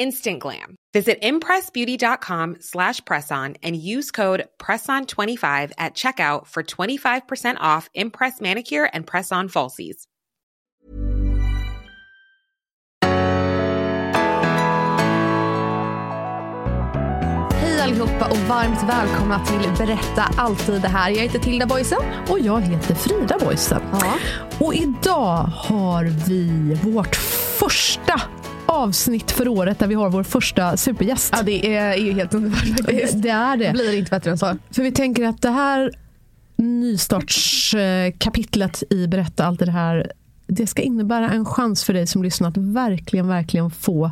Instant glam. Visit impressbeauty.com slash presson and use code PRESSON25 at checkout for 25% off Impress Manicure and Press-On Falsies. Hej allihopa och varmt välkomna till Berätta alltid det här. Jag heter Tilda Boysen. Och jag heter Frida Boysen. Ja. Och idag har vi vårt första avsnitt för året där vi har vår första supergäst. Ja, det är ju helt underbart faktiskt. Det är det. Det blir inte bättre än så. För vi tänker att det här nystartskapitlet i Berätta allt det här det ska innebära en chans för dig som lyssnar att verkligen, verkligen få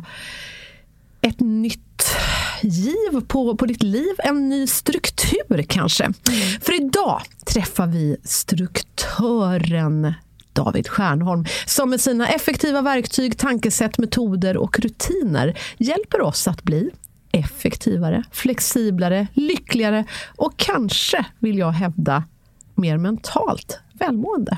ett nytt giv på, på ditt liv, en ny struktur kanske. För idag träffar vi struktören David Stjärnholm som med sina effektiva verktyg, tankesätt, metoder och rutiner hjälper oss att bli effektivare, flexiblare, lyckligare och kanske, vill jag hävda, mer mentalt välmående.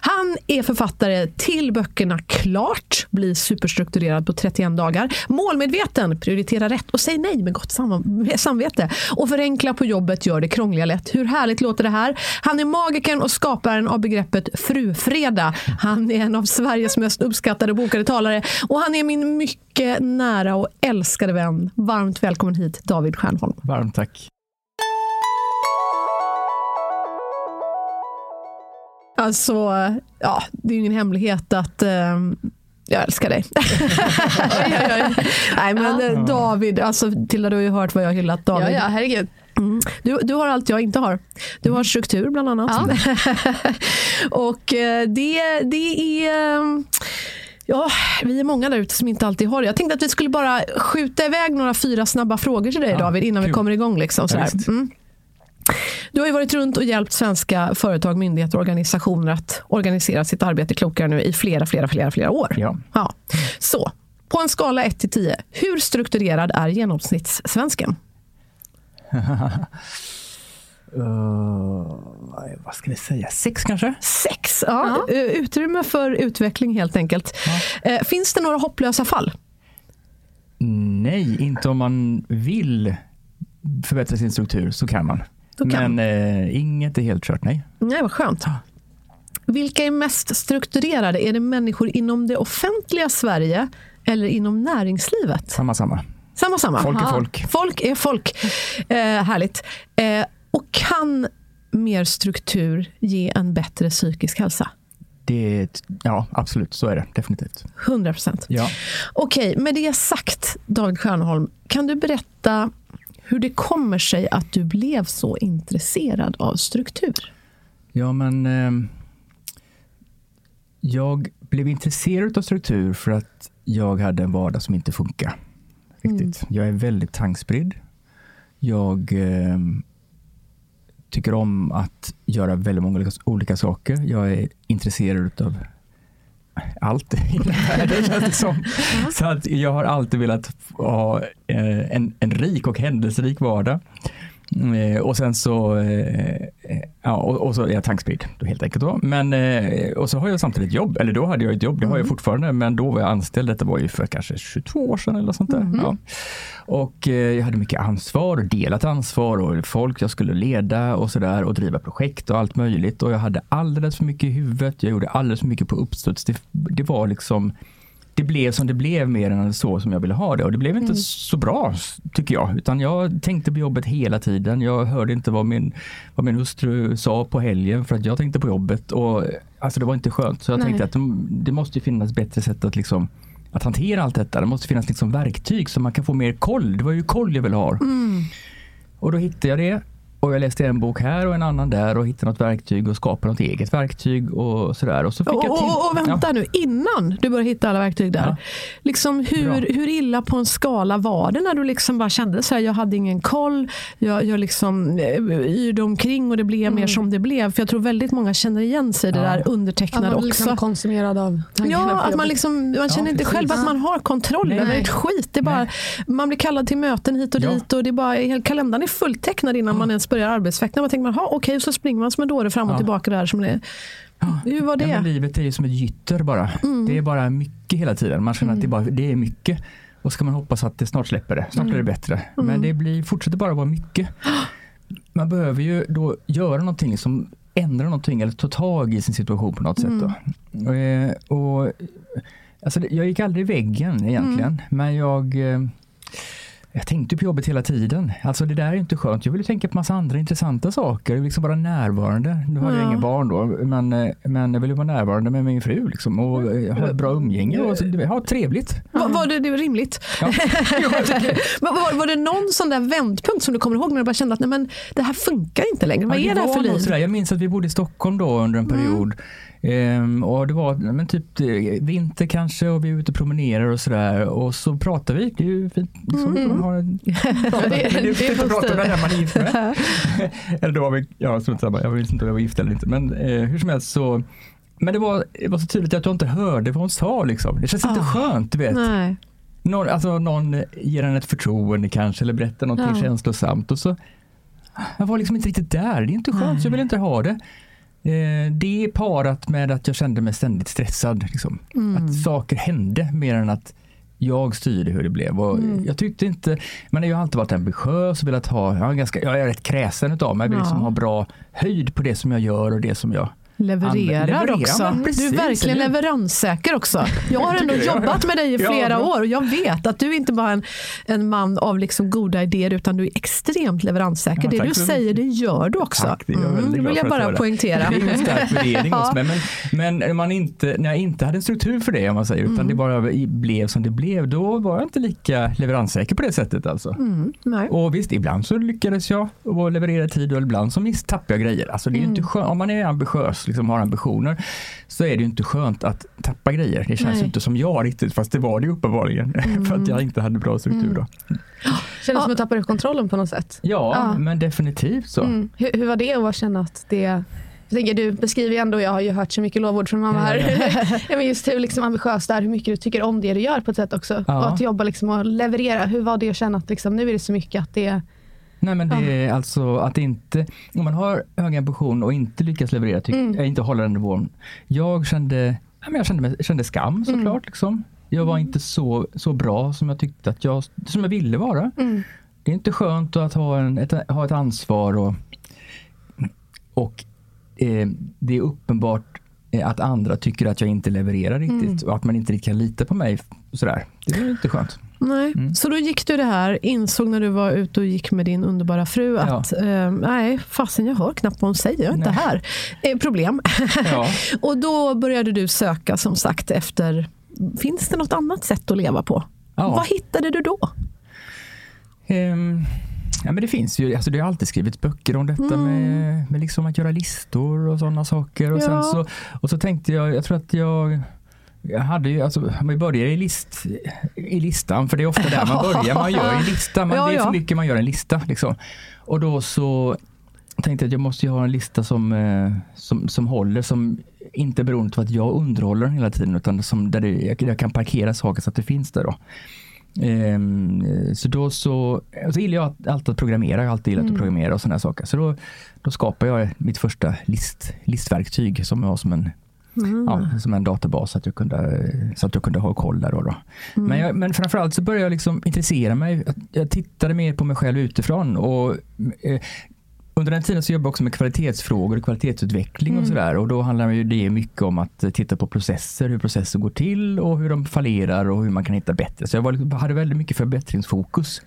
Han är författare till böckerna Klart, bli superstrukturerad på 31 dagar, Målmedveten, prioritera rätt och säg nej med gott sam samvete. Och Förenkla på jobbet, gör det krångliga lätt. Hur härligt låter det här? Han är magikern och skaparen av begreppet Frufredag. Han är en av Sveriges mest uppskattade bokade talare och han är min mycket nära och älskade vän. Varmt välkommen hit, David Stjernholm. Varmt tack. Alltså, ja, det är ju ingen hemlighet att eh, jag älskar dig. Nej, men eh, David, alltså, Tilda du har ju hört vad jag har hyllat David. Ja, ja, herregud. Mm. Du, du har allt jag inte har. Du har struktur bland annat. och eh, det, det är... Ja, vi är många där ute som inte alltid har det. Jag tänkte att vi skulle bara skjuta iväg några fyra snabba frågor till dig Ja, David innan vi kul. kommer igång. Liksom, Ja, sådär. visst. Du har ju varit runt och hjälpt svenska företag, myndigheter och organisationer att organisera sitt arbete klokare nu i flera, flera, flera, flera år. Ja. Ja. Så, på en skala 1 till 10, hur strukturerad är genomsnittssvensken? Uh, vad ska vi säga? Sex kanske? Sex, ja. Eh, Utrymme för utveckling helt enkelt. Eh, Finns det några hopplösa fall? Nej, inte om man vill förbättra sin struktur så kan man. Då kan. Men eh, inget är helt kört, nej. Nej, vad skönt. Vilka är mest strukturerade? Är det människor inom det offentliga Sverige eller inom näringslivet? Samma, samma. Samma, samma. Folk är folk. Folk är folk. Eh, härligt. Eh, och kan mer struktur ge en bättre psykisk hälsa? Det ja, absolut, så är det definitivt. 100 procent. Ja. Okej, med det sagt, David Stjärnholm, kan du berätta hur det kommer sig att du blev så intresserad av struktur? Ja, men ehm, jag blev intresserad av struktur för att jag hade en vardag som inte funkar. Riktigt. Jag är väldigt tankspridd. Jag ehm, tycker om att göra väldigt många olika saker. Jag är intresserad av allt i världen känns det som. Så att jag har alltid velat ha eh, en, en rik och händelserik vardag. Eh, och sen så, eh, eh, ja, och, så är jag tankspridd då helt enkelt. Då. Men, och så har jag samtidigt jobb, eller då hade jag ett jobb, det har jag fortfarande, men då var jag anställd, detta var ju för kanske 22 år sedan eller sånt där. Ja. Och jag hade mycket ansvar, och delat ansvar och folk jag skulle leda och sådär och driva projekt och allt möjligt. Och jag hade alldeles för mycket i huvudet, jag gjorde alldeles för mycket på uppstuds. Det, det var liksom det blev som det blev mer än så som jag ville ha det. Och det blev inte Mm. så bra tycker jag. Utan jag tänkte på jobbet hela tiden. Jag hörde inte vad min, vad min hustru sa på helgen för att jag tänkte på jobbet. Och, alltså det var inte skönt. Så jag Nej. tänkte att det, det måste finnas bättre sätt att liksom att hantera allt detta. Det måste finnas liksom verktyg så man kan få mer koll. Det var ju koll jag ville ha. Mm. Och då hittade jag det. Och jag läste en bok här och en annan där och hittade något verktyg och skapade något eget verktyg och sådär. Och så fick Och, jag till. och, och vänta nu, innan du började hitta alla verktyg där. Ja. Liksom hur, Bra. hur illa på en skala var det när du liksom bara kände så här, jag hade ingen koll, jag, jag liksom eh, yrde omkring och det blev mer som det blev. För jag tror väldigt många känner igen sig i det Ja. där Att undertecknade man också. liksom konsumerad av Ja, att man, liksom, man känner inte själv att man har kontroll över ett skit. Det är bara, man blir kallad till möten hit och Ja. dit och det är bara, hela kalendern är fulltecknad innan man ens börjar arbetsveckan. Man tänker man, "Ha, okej, så springer man som en dåre fram och Ja. tillbaka där. Som det. Hur var det? Ja, livet är ju som ett gytter bara. Mm. Det är bara mycket hela tiden. Man känner att det, bara, det är mycket. Och ska man hoppas att det snart släpper det. Snart Mm. det bättre. Men det blir, fortsätter bara vara mycket. Man behöver ju då göra någonting som ändrar någonting eller ta tag i sin situation på något sätt. Då. Mm. Eh, och, alltså, jag gick aldrig i väggen egentligen. Mm. Men jag eh, jag tänkte på jobbet hela tiden. Alltså det där är inte skönt. Jag ville tänka på massa andra intressanta saker. Jag ville liksom vara närvarande. Nu hade jag Ja. inga barn då, men, eh, men jag ville vara närvarande med min fru liksom, och eh, ha ett bra umgänge och ha trevligt. Var, var det, det var rimligt? Ja. var, var, det någon sån där vändpunkt som du kommer ihåg när du bara kände att nej, men, det här funkar inte längre? Vad Ja, är det här för liv? sådär. Jag minns att vi bodde i Stockholm då under en period. Ehm, och det var men typ eh, vinter kanske och vi är ute och promenerar och sådär. Och så pratar vi. Det är ju fint. Mm. man har en, pratar, Det- men det är fint att prata med den man är gift med. eller då var vi, ja, strunt samma. jag minns inte om jag var gift eller inte. Men eh, hur som helst så men det var, det var så tydligt att jag inte hörde vad hon sa. Liksom. Det känns inte Ah. skönt, du vet. Nej. Någon, alltså, någon ger en ett förtroende kanske eller berättar någonting Ja. känslosamt. Och så, jag var liksom inte riktigt där. Det är inte skönt, så jag vill inte ha det. Eh, det är parat med att jag kände mig ständigt stressad. Liksom. Att saker hände mer än att jag styrde hur det blev. Och Jag tyckte inte, men jag har alltid varit ambitiös och velat ha, jag är, ganska, jag är rätt kräsen utav mig. Jag vill liksom Ja. ha bra höjd på det som jag gör och det som jag Levererar Levererar, också. du är verkligen leveranssäker också. Jag har ändå jobbat med dig i flera år och jag vet att du är inte bara en, en man av liksom goda idéer utan du är extremt leveranssäker. Ja, det du säger det gör du också. Tack, det är väldigt det vill jag bara poängtera. Det är ingen stark värdering hos Ja. mig. Men, men man inte, när jag inte hade en struktur för det, om man säger, Mm. utan det bara i- blev som det blev, då var jag inte lika leveranssäker på det sättet. Alltså. Mm. Och visst, ibland så lyckades jag och leverera tid och ibland så miss- tappade jag grejer. Alltså, det är Mm. inte skönt, om man är ambitiös, liksom har ambitioner, så är det ju inte skönt att tappa grejer. Det känns Nej. ju inte som jag riktigt, fast det var det ju uppenbarligen. för att jag inte hade bra struktur då. Kändes som att du tappade kontrollen på något sätt. Ja, Ja. men definitivt så. Mm. Hur, hur var det att känna att det jag tänker, du beskriver ju ändå, jag har ju hört så mycket lovord från mamma här. ja, men just hur liksom ambitiös du är, hur mycket du tycker om det du gör på ett sätt också. Ja. Och att jobba liksom och leverera. Hur var det att känna att liksom, nu är det så mycket att det Nej men det är alltså att inte, om man har hög ambition och inte lyckas leverera, tyck, Mm. inte hålla den nivån. Jag kände, ja, men jag kände, kände skam såklart. Mm. Liksom. Jag var inte så, så bra som jag tyckte att jag, som jag ville vara. Mm. Det är inte skönt att ha, en, ett, ha ett ansvar och, och eh, det är uppenbart eh, att andra tycker att jag inte levererar riktigt Mm. och att man inte riktigt kan lita på mig. Sådär. Det är inte skönt. Nej. Mm. Så då gick du det här, insåg när du var ute och gick med din underbara fru Ja. att eh, nej, fasen jag hör knappt vad hon säger, jag är inte Nej. här. Eh, problem. Ja. och då började du söka som sagt efter, finns det något annat sätt att leva på? Ja. Vad hittade du då? Ehm, ja, men det finns ju, alltså det har alltid skrivits böcker om detta med, med liksom att göra listor och sådana saker. Och, så, och så tänkte jag, jag tror att jag jag hade ju, alltså, om vi börjar i, list, i listan, för det är ofta där man börjar. Man gör en lista, man, Ja, det är för mycket man gör en lista. Liksom. Och då så tänkte jag att jag måste ju ha en lista som, eh, som, som håller, som inte beroende på att jag underhåller den hela tiden, utan som, där det, jag, jag kan parkera saker så att det finns där. Då. Ehm, så då så, så gillar jag alltid att programmera, jag har alltid gillat att programmera och sådana saker. Så då, då skapar jag mitt första list, listverktyg som var som en, ja, som en databas så att jag kunde, så att jag kunde ha koll där. Då, då. Men, jag, men framförallt så började jag liksom intressera mig. Jag tittade mer på mig själv utifrån och eh, under den tiden så jobbade jag också med kvalitetsfrågor och kvalitetsutveckling och sådär. Och då handlar ju det mycket om att titta på processer, hur processer går till och hur de fallerar och hur man kan hitta bättre. Så jag var, hade väldigt mycket förbättringsfokus.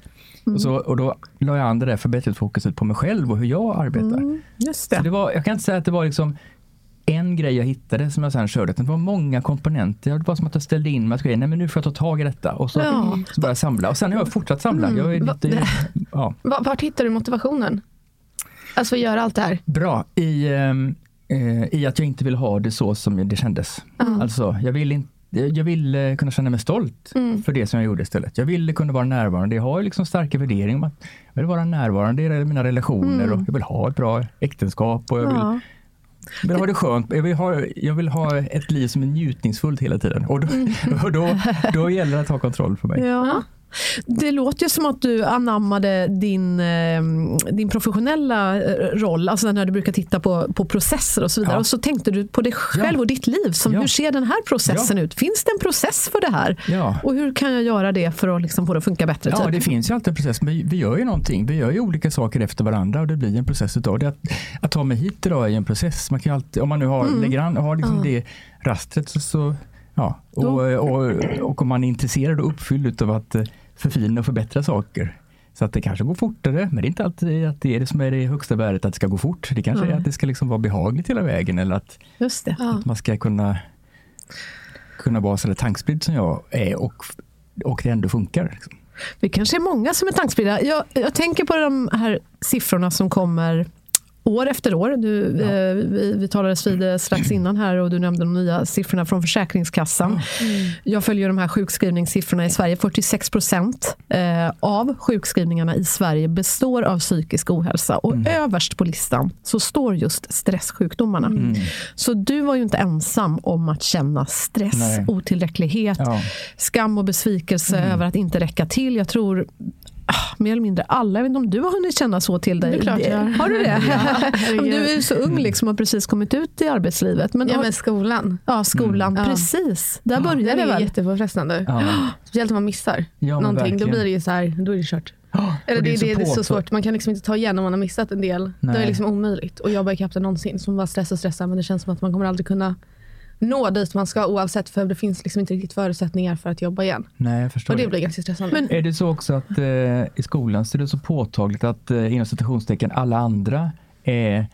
Och, så, och då la jag an det där förbättringsfokuset på mig själv och hur jag arbetar. Just Så det. det var, jag kan inte säga att det var liksom en grej jag hittade som jag sen körde. Det var många komponenter. Det var som att jag ställde in mig nej men nu får jag ta tag i detta. Och så, Ja. så började jag samla. Och sen har jag fortsatt samla. Jag är Va- lite, ja. Va- Vart hittar du motivationen? Alltså att göra allt det här? Bra i, ehm, eh, i att jag inte vill ha det så som det kändes. Alltså, jag vill, inte, jag vill eh, kunna känna mig stolt för det som jag gjorde istället. Jag ville kunna vara närvarande. Jag har ju liksom starka värderingar om att jag vill vara närvarande i mina relationer och jag vill ha ett bra äktenskap och jag vill, Ja. Jag vill ha det skönt. Jag vill ha, jag vill ha ett liv som är njutningsfullt hela tiden. Och då, och då, då gäller det att ha kontroll på mig. Ja. Det låter ju som att du anammade din, eh, din professionella eh, roll, alltså när du brukar titta på, på processer och så vidare. Ja. Och så tänkte du på dig själv Ja. och ditt liv. Som, Ja. Hur ser den här processen ut? Finns det en process för det här? Och hur kan jag göra det för att liksom få det att funka bättre? Ja, typ? det finns ju alltid en process. Men vi gör ju någonting. Vi gör ju olika saker efter varandra och det blir en process utav det. Att, att ta mig hit idag är ju en process. Man kan alltid, om man nu har, lägger an, har liksom det rastret så, så ja. Och, och, och om man är intresserad och uppfylld av att eh, förfina och förbättra saker. Så att det kanske går fortare, men det är inte alltid att det är det som är det högsta värdet, att det ska gå fort. Det kanske är att det ska liksom vara behagligt hela vägen eller att, att man ska kunna, kunna vara så där tankspridd som jag är och, och det ändå funkar. Liksom. Vi kanske är många som är tankspridda. Jag, jag tänker på de här siffrorna som kommer år efter år. Du, eh, vi, vi talades vid det strax innan här och du nämnde de nya siffrorna från Försäkringskassan. Jag följer de här sjukskrivningssiffrorna i Sverige. 46 procent eh, av sjukskrivningarna i Sverige består av psykisk ohälsa och överst på listan så står just stresssjukdomarna. Så du var ju inte ensam om att känna stress, Nej. otillräcklighet, Ja. skam och besvikelse över att inte räcka till. Jag tror mer eller mindre alla, jag vet inte om du har hunnit känna så till dig? Det är klart jag har. Har du det? Om du är så ung liksom och har precis kommit ut i arbetslivet. Men, Ja har- men skolan. ja, skolan, Mm. Ja. precis. Där Det börjar det är väl? jättepåfrestande. Ja. Speciellt om man missar Ja, någonting. Då blir det ju så här, då är det kört. Eller och det, det, det är så svårt, man kan liksom inte ta igen om man har missat en del. Det är Nej. liksom omöjligt att jobba ikapp det någonsin. Som bara stressa och stressa men det känns som att man kommer aldrig kunna nå dit man ska oavsett för det finns liksom inte riktigt förutsättningar för att jobba igen. Nej, jag förstår Och det det. blir ganska stressande. Men- Är det så också att eh, i skolan så är det så påtagligt att eh, inom citationstecken alla andra är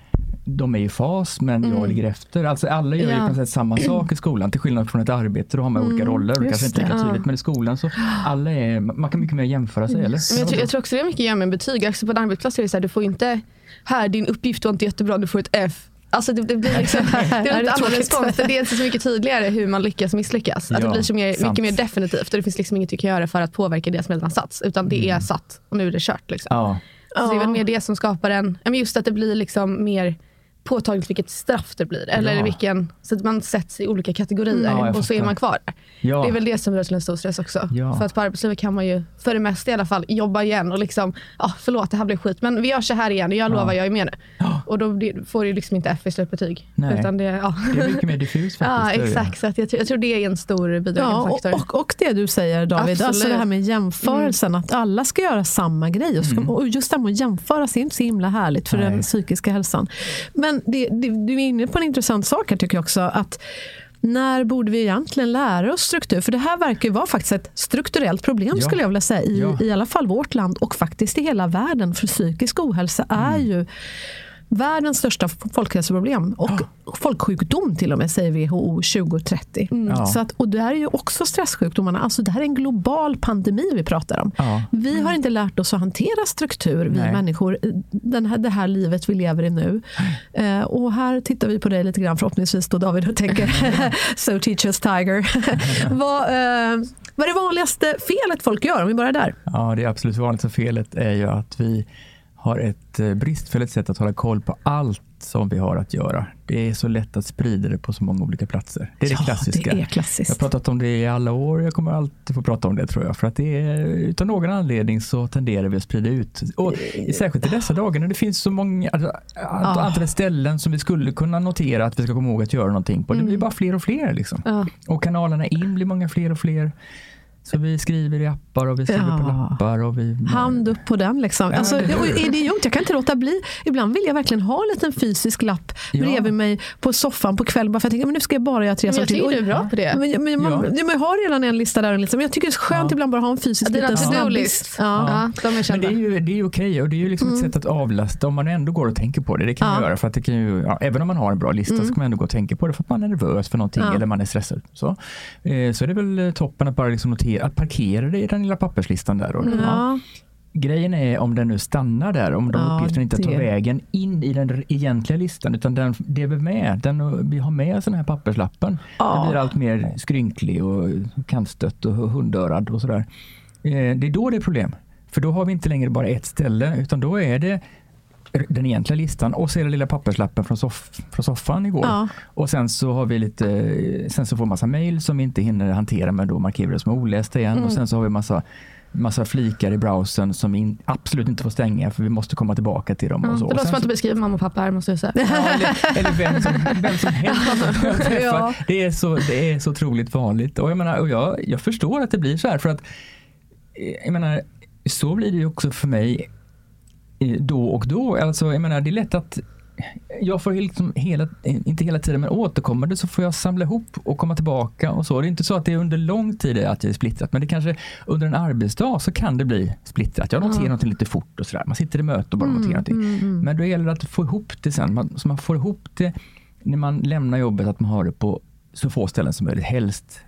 de är i fas men jag ligger efter. Alltså alla gör ju Mm. Ja. sätt samma sak i skolan till skillnad från ett arbete. Då har man olika roller och just kanske inte lika. Ja. tydligt. Men i skolan så alla är, man kan mycket mer jämföra sig eller? Men jag, tror, jag tror också det är mycket att göra med betyg. Alltså på en arbetsplats är det så här, du får inte, här din uppgift var inte jättebra, du får ett F. Alltså det, det blir liksom, det det är inte annan respons. Det är inte så mycket tydligare hur man lyckas och misslyckas. Att det Ja, blir så mer, sant. mycket mer definitivt och det finns liksom inget du kan göra för att påverka det som redan satts. Utan det är satt och nu är det kört. Liksom. Ja, Så det är väl mer det som skapar en, just att det blir liksom mer påtagligt vilket straff det blir. Eller Ja. vilken, så att man sätts i olika kategorier Ja, och så är man kvar ja. Det är väl det som rör till en stor stress också. Ja. För att på arbetslivet kan man ju, för det mesta i alla fall, jobba igen och liksom, ja förlåt det här blev skit men vi gör så här igen, jag lovar jag är med nu. Ja. Och då blir, får du liksom inte F i slutbetyg. Nej. Utan det, ja. det är mycket mer diffust ja faktiskt. det det. exakt, så att jag, tror- jag tror det är en stor bidragande Ja, faktor. och, och, och det du säger David, Absolut. alltså det här med jämförelsen, att alla ska göra samma grej. Och, ska, och just det här med att jämföra sig är inte så himla härligt för Nej. den psykiska hälsan. Men det, det, du är inne på en intressant sak här tycker jag också. att när borde vi egentligen lära oss struktur? För det här verkar ju vara faktiskt ett strukturellt problem Ja. skulle jag vilja säga i, Ja. i alla fall vårt land och faktiskt i hela världen. För psykisk ohälsa är Mm. ju världens största folkhälsoproblem och folksjukdom till och med säger WHO 2030. Ja. Så att, och det här är ju också stresssjukdomarna. Alltså det här är en global pandemi vi pratar om. Ja. Vi har inte lärt oss att hantera struktur, vi Nej. människor, den här, det här livet vi lever i nu. Eh, och här tittar vi på dig lite grann förhoppningsvis då David och tänker So teach us tiger. vad, eh, vad är det vanligaste felet folk gör om vi börjar där? Ja, det absolut vanligaste felet är ju att vi har ett eh, bristfälligt sätt att hålla koll på allt som vi har att göra. Det är så lätt att sprida det på så många olika platser. Det är det klassiska. det är Jag klassiskt. har pratat om det i alla år och jag kommer alltid få prata om det tror jag. För att det är, utan någon anledning så tenderar vi att sprida ut. Och särskilt i dessa dagar när det finns så många alltså, ant- antal ställen som vi skulle kunna notera att vi ska komma ihåg att göra någonting på. Det blir bara fler och fler. Liksom. Ja. Och kanalerna in blir många fler och fler. Så vi skriver i appar och vi skriver Ja. på lappar. Och vi, Hand upp på den. Liksom. Ja, Alltså, det- och idiot, jag kan inte låta bli. Ibland vill jag verkligen ha en liten fysisk lapp Ja. bredvid mig på soffan på kvällen. Bara för att jag tänker, men nu ska jag bara göra tre jag saker till. tycker du är bra på det. Men, men, man, Ja. jag har redan en lista där. lista, Men jag tycker det är skönt Ja. ibland bara ha en fysisk liten snabbis. Ja. Ja, de är Men det är ju, det är okej och det är ju liksom ett sätt att avlasta om man ändå går och tänker på det. Det kan man Mm. Göra för att det kan ju, ja, även om man har en bra lista så kan man ändå gå och tänka på det för att man är nervös för någonting Ja. eller man är stressad. Så, eh, så är det väl eh, toppen att bara liksom notera, att parkera det i den lilla papperslistan där. Och, ja. Ja. Grejen är om den nu stannar där, om de Ja, uppgifterna inte tar det. vägen in i den egentliga listan utan den, det är med, den, vi har med den här papperslappen. Ja. Den blir allt mer skrynklig och kantstött och hundörad och sådär. Eh, Det är då det är problem. För då har vi inte längre bara ett ställe utan då är det den egentliga listan och så är det lilla papperslappen från, soff, från soffan igår. Ja. Och sen så har vi lite, sen så får vi massa mejl som vi inte hinner hantera men då markerar vi det som olästa igen Mm. och sen så har vi massa massa flikar i browsern som vi absolut inte får stänga för vi måste komma tillbaka till dem. Ja, och så. det låter som att du beskriver mamma och pappa här måste jag säga. Ja, eller, eller vem, som, vem som helst. Ja. Det, är så, det är så otroligt vanligt. Och jag, menar, och jag, jag förstår att det blir så här för att eh, jag menar, så blir det ju också för mig då och då. Alltså, jag menar, det är lätt att jag får liksom hela, inte hela tiden, men återkommande så får jag samla ihop och komma tillbaka och så. Det är inte så att det är under lång tid att jag är splittrat, men det kanske under en arbetsdag så kan det bli splittrat. Jag noterar något lite fort och sådär. Man sitter i möte och bara noterar någonting. Men då gäller det att få ihop det sen, man, så man får ihop det när man lämnar jobbet, att man har det på så få ställen som möjligt, helst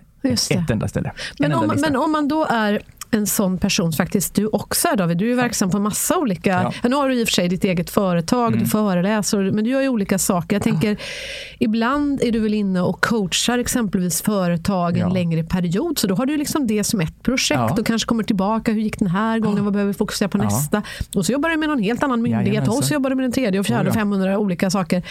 ett enda ställe. En Men enda om, lista. men om man då är en sån person, faktiskt du också är David, du är ju verksam på massa olika, Ja. ja. nu har du i och för sig ditt eget företag, Mm. du föreläser, men du gör ju olika saker. Jag tänker, ibland är du väl inne och coachar exempelvis företag Ja. en längre period, så då har du liksom det som ett projekt Ja. och kanske kommer tillbaka, hur gick den här gången, vad behöver vi fokusera på Ja. nästa? Och så jobbar du med någon helt annan myndighet och så jobbar du med den tredje och fjärde ja. och 500 olika saker.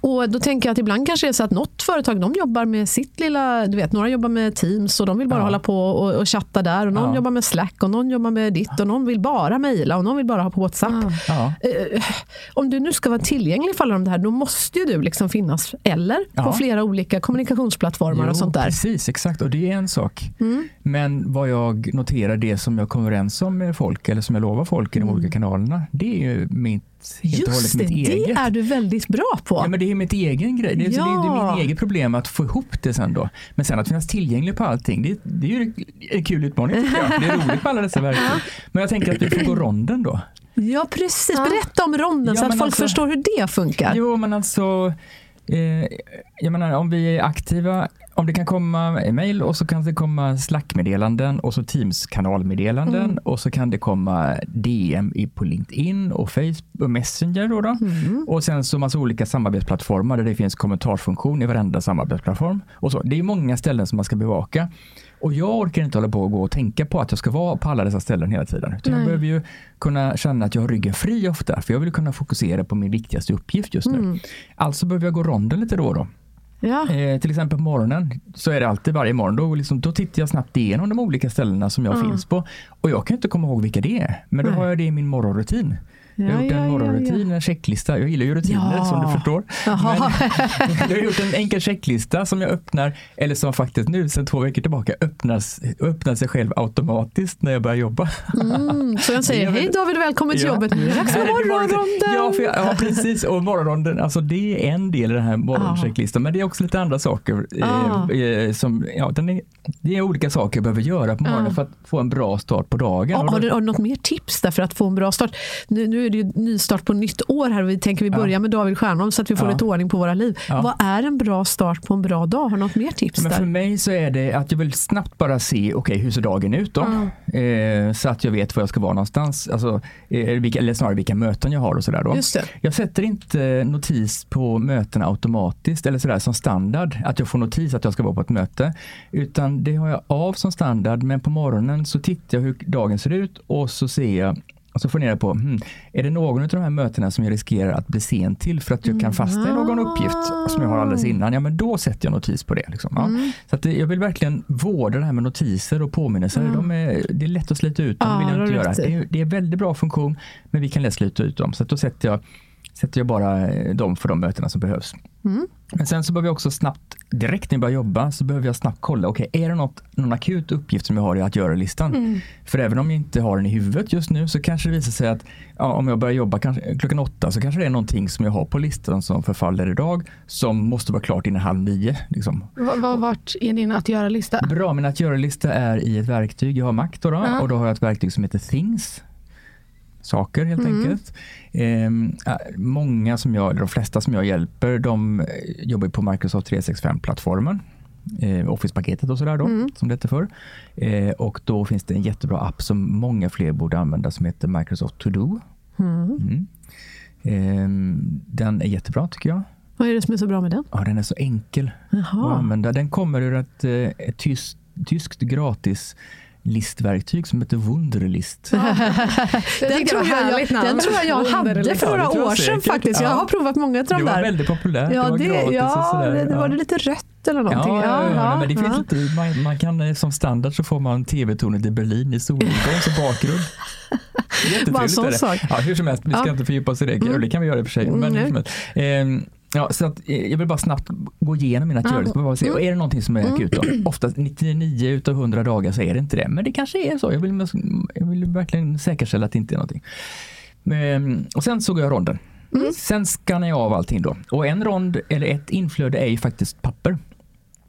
Och då tänker jag att ibland kanske det är så att något företag de jobbar med sitt lilla, du vet några jobbar med Teams och de vill bara Ja. hålla på och, och chatta där och någon Ja. jobbar med Slack och någon jobbar med ditt och någon vill bara mejla och någon vill bara ha på WhatsApp. Ja. Eh, om du nu ska vara tillgänglig för alla de här, då måste ju du liksom finnas, eller på flera olika kommunikationsplattformar Jo, och sånt där. Mm. Precis, exakt. Och det är en sak. Men vad jag noterar, det som jag kommer överens om med folk, eller som jag lovar folk i de olika kanalerna, det är ju mitt, helt och hållet. Just det, mitt det eget. är du väldigt bra på. Ja, men det är mitt egen grej. Det är, så det, är, det är Ja. min eget problem att få ihop det sen då. Men sen att finnas tillgänglig på allting, det, det är ju en kul utmaning tycker jag. Det är roligt med alla dessa verktyg. Men jag tänker att vi får gå ronden då. Ja, precis. Berätta om ronden Ja, så att folk alltså- förstår hur det funkar. Jo, men alltså, eh, jag menar om vi är aktiva, om det kan komma e-mail och så kan det komma Slack-meddelanden och så Teams-kanalmeddelanden Mm. och så kan det komma DM i, på LinkedIn och Facebook och Messenger då. då. Mm. Och sen så massa olika samarbetsplattformar där det finns kommentarsfunktion i varenda samarbetsplattform. Och så. Det är många ställen som man ska bevaka. Och jag orkar inte hålla på och gå och tänka på att jag ska vara på alla dessa ställen hela tiden. Utan jag behöver ju kunna känna att jag har ryggen fri ofta, för jag vill kunna fokusera på min viktigaste uppgift just nu. Mm. Alltså behöver jag gå ronden lite då och då. Ja. Eh, till exempel på morgonen så är det alltid varje morgon. Då, liksom, då tittar jag snabbt igenom de olika ställena som jag Ja. finns på. Och jag kan inte komma ihåg vilka det är. Men då Nej. har jag det i min morgonrutin. Jag har Ja, gjort en ja, ja, morgonrutin, en checklista. Jag gillar ju rutiner Ja. som du förstår. Jaha. Men jag har gjort en enkel checklista som jag öppnar, eller som faktiskt nu sedan två veckor tillbaka öppnas, öppnar sig själv automatiskt när jag börjar jobba. Mm, så jag säger Ja, hej David och välkommen till Ja. jobbet. Nu är det dags för morgonronden. Ja, jag, ja, precis. Och morgonronden, alltså det är en del i den här morgonchecklistan. Men det är också lite andra saker. Ah. Eh, eh, som, ja, är, det är olika saker jag behöver göra på morgonen Ah. för att få en bra start på dagen. Ja, då- har, du, har du något mer tips där för att få en bra start? Nu, nu är det ju nystart på nytt år här och vi tänker vi börjar med David Stjernholm så att vi får Ja. lite ordning på våra liv. Ja. Vad är en bra start på en bra dag? Har du något mer tips Men för där? mig så är det att jag vill snabbt bara se, okej hur ser dagen ut då? Eh, så att jag vet var jag ska vara någonstans, alltså, eh, vilka, eller snarare vilka möten jag har och sådär då. Jag sätter inte notis på mötena automatiskt eller sådär som standard, att jag får notis att jag ska vara på ett möte. Utan det har jag av som standard, men på morgonen så tittar jag hur dagen ser ut och så ser jag och så funderar jag på, hmm, är det någon av de här mötena som jag riskerar att bli sen till för att jag kan fastna i någon uppgift som jag har alldeles innan? Ja, men då sätter jag notis på det. Liksom. Ja. Så att det, jag vill verkligen vårda det här med notiser och påminnelser. De är, det är lätt att slita ut dem, Ja, vill jag inte göra. Det är, det är väldigt bra funktion, men vi kan lätt slita ut dem. Så att då sätter jag sätter jag bara eh, dem för de mötena som behövs. Mm. Men sen så behöver jag också snabbt, direkt när jag börjar jobba, så behöver jag snabbt kolla, okej, är det något, någon akut uppgift som jag har i att göra-listan? Mm. För även om jag inte har den i huvudet just nu så kanske det visar sig att ja, om jag börjar jobba kanske, klockan åtta så kanske det är någonting som jag har på listan som förfaller idag som måste vara klart innan halv nio. Liksom. V- vart är din att göra-lista? Bra, min att göra-lista är i ett verktyg. Jag har Mac då, då Ja. och då har jag ett verktyg som heter Things. Saker helt Mm. enkelt. Äh, många som jag, de flesta som jag hjälper, de eh, jobbar på Microsoft 365-plattformen. Eh, Office-paketet och sådär då, Mm. som det heter förr. Eh, och då finns det en jättebra app som många fler borde använda som heter Microsoft To Do. Mm. Mm. Ehm, den är jättebra tycker jag. Vad är det som är så bra med den? Ja, den är så enkel att Jaha. använda. Den kommer ur ett, eh, ett tyst, tyskt gratis listverktyg som heter Wunderlist. Jag Den tror, jag, namn. den tror jag jag hade för några Ja, jag år sedan säkert. faktiskt. Jag Ja. har provat många av de Det var där. väldigt populärt. Ja, det var det, ja, det, det var Ja. det lite rött eller någonting. Ja, ja, ja, ja, men det finns ja. lite, man, man kan eh, som standard så får man tv-tornet i Berlin i solnedgång som bakgrund. Jättetrevligt sån är det. sak. Ja, hur som helst, vi ska Ja. inte fördjupa oss i det. Mm. Det kan vi göra i och för sig. Mm, Men hur Ehm, Ja, så att, eh, jag vill bara snabbt gå igenom mina. Bara se, och är det någonting som är Mm. akut då? Oftast 99 utav 100 dagar så är det inte det. Men det kanske är så. Jag vill, jag vill verkligen säkerställa att det inte är någonting. Men, och sen såg jag ronden. Mm. Sen skannar jag av allting då. Och en rond eller ett inflöde är ju faktiskt papper.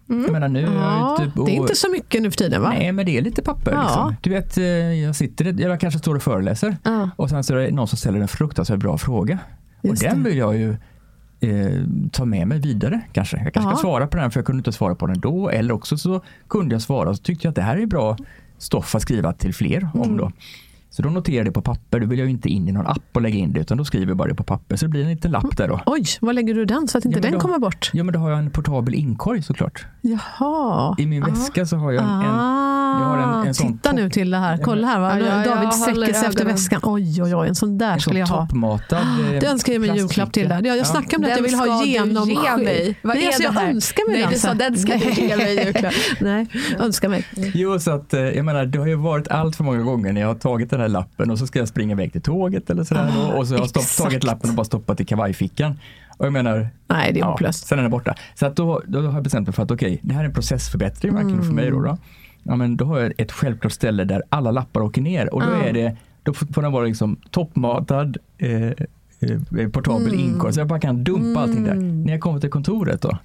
Jag menar nu Mm. Ja, ute och, det är inte så mycket nu för tiden va? Nej, men det är lite papper. Ja. Liksom. Du vet, eh, jag sitter, jag kanske står och föreläser Ja. och sen så är det någon som ställer en fruktansvärt bra fråga. Just och den vill jag ju eh, ta med mig vidare kanske. Jag kanske Ja. ska svara på den för jag kunde inte svara på den då. Eller också så kunde jag svara och så tyckte jag att det här är bra stoff att skriva till fler om Mm. då. Så då noterar jag det på papper. Då vill jag ju inte in i någon app och lägga in det utan då skriver jag bara det på papper. Så det blir en liten lapp där då. Oj, var lägger du den så att inte Ja, den då- kommer bort? Ja men då har jag en portabel inkorg såklart. Jaha. I min Ah. väska så har jag en, Ah, jag har en- en sån Titta topp- nu till det här. Kolla här. Va? Ja, ja, jag David sträcker sig efter väskan. Oj, oj, oj. En sån där en skulle sån jag ha. toppmatad eh, Det önskar jag mig en julklapp till. Där. Ja, jag snackade om det att jag Den vill ha ska du genom... ge mig. Vad Nej, är alltså, det jag önskar mig Nej, den. du sa den ska du ge mig julklapp. Nej, önskar mig. Jo, så att, eh, jag menar, det har ju varit allt för många gånger när jag har tagit den här lappen och så ska jag springa iväg till tåget eller sådär Ah, och så har jag tagit lappen och bara stoppat i kavajfickan. Och jag menar, Nej, det är ja, hopplöst. sen är den borta. Så att då, då har jag bestämt mig för att okej, det här är en processförbättring verkligen för mig då. Mm. då. Ja, men då har jag ett självklart ställe där alla lappar åker ner och då Ja. är det, då får den vara liksom toppmatad, eh, eh, portabel Mm. inkorg så jag bara kan dumpa allting där. När jag kommer till kontoret då,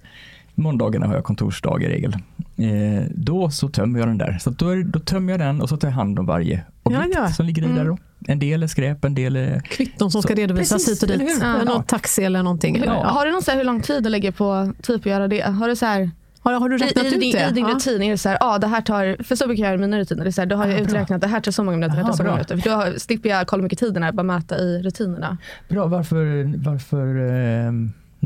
måndagarna har jag kontorsdag i regel, eh, då så tömmer jag den där. Så då, är, då tömmer jag den och så tar jag hand om varje objekt Ja, ja. som ligger i Mm. där då. En del är skräp, en del är... Kvitton som ska Så- redovisas Precis, hit och dit. Ja. Någon taxi eller någonting. Eller, Ja. ja. Har du någon så här hur lång tid det lägger på typ att göra det? Har du så här, Har, har du i, räknat i, ut din, det? I din Ja. rutin är det så här, ah, det här tar, för så brukar jag göra i mina rutiner. Det är så här, då har jag Ah, bra. uträknat det här tar så många minuter, det här tar så många minuter. För då slipper jag kolla hur mycket tiden är, bara mäta i rutinerna. Bra, varför, varför eh,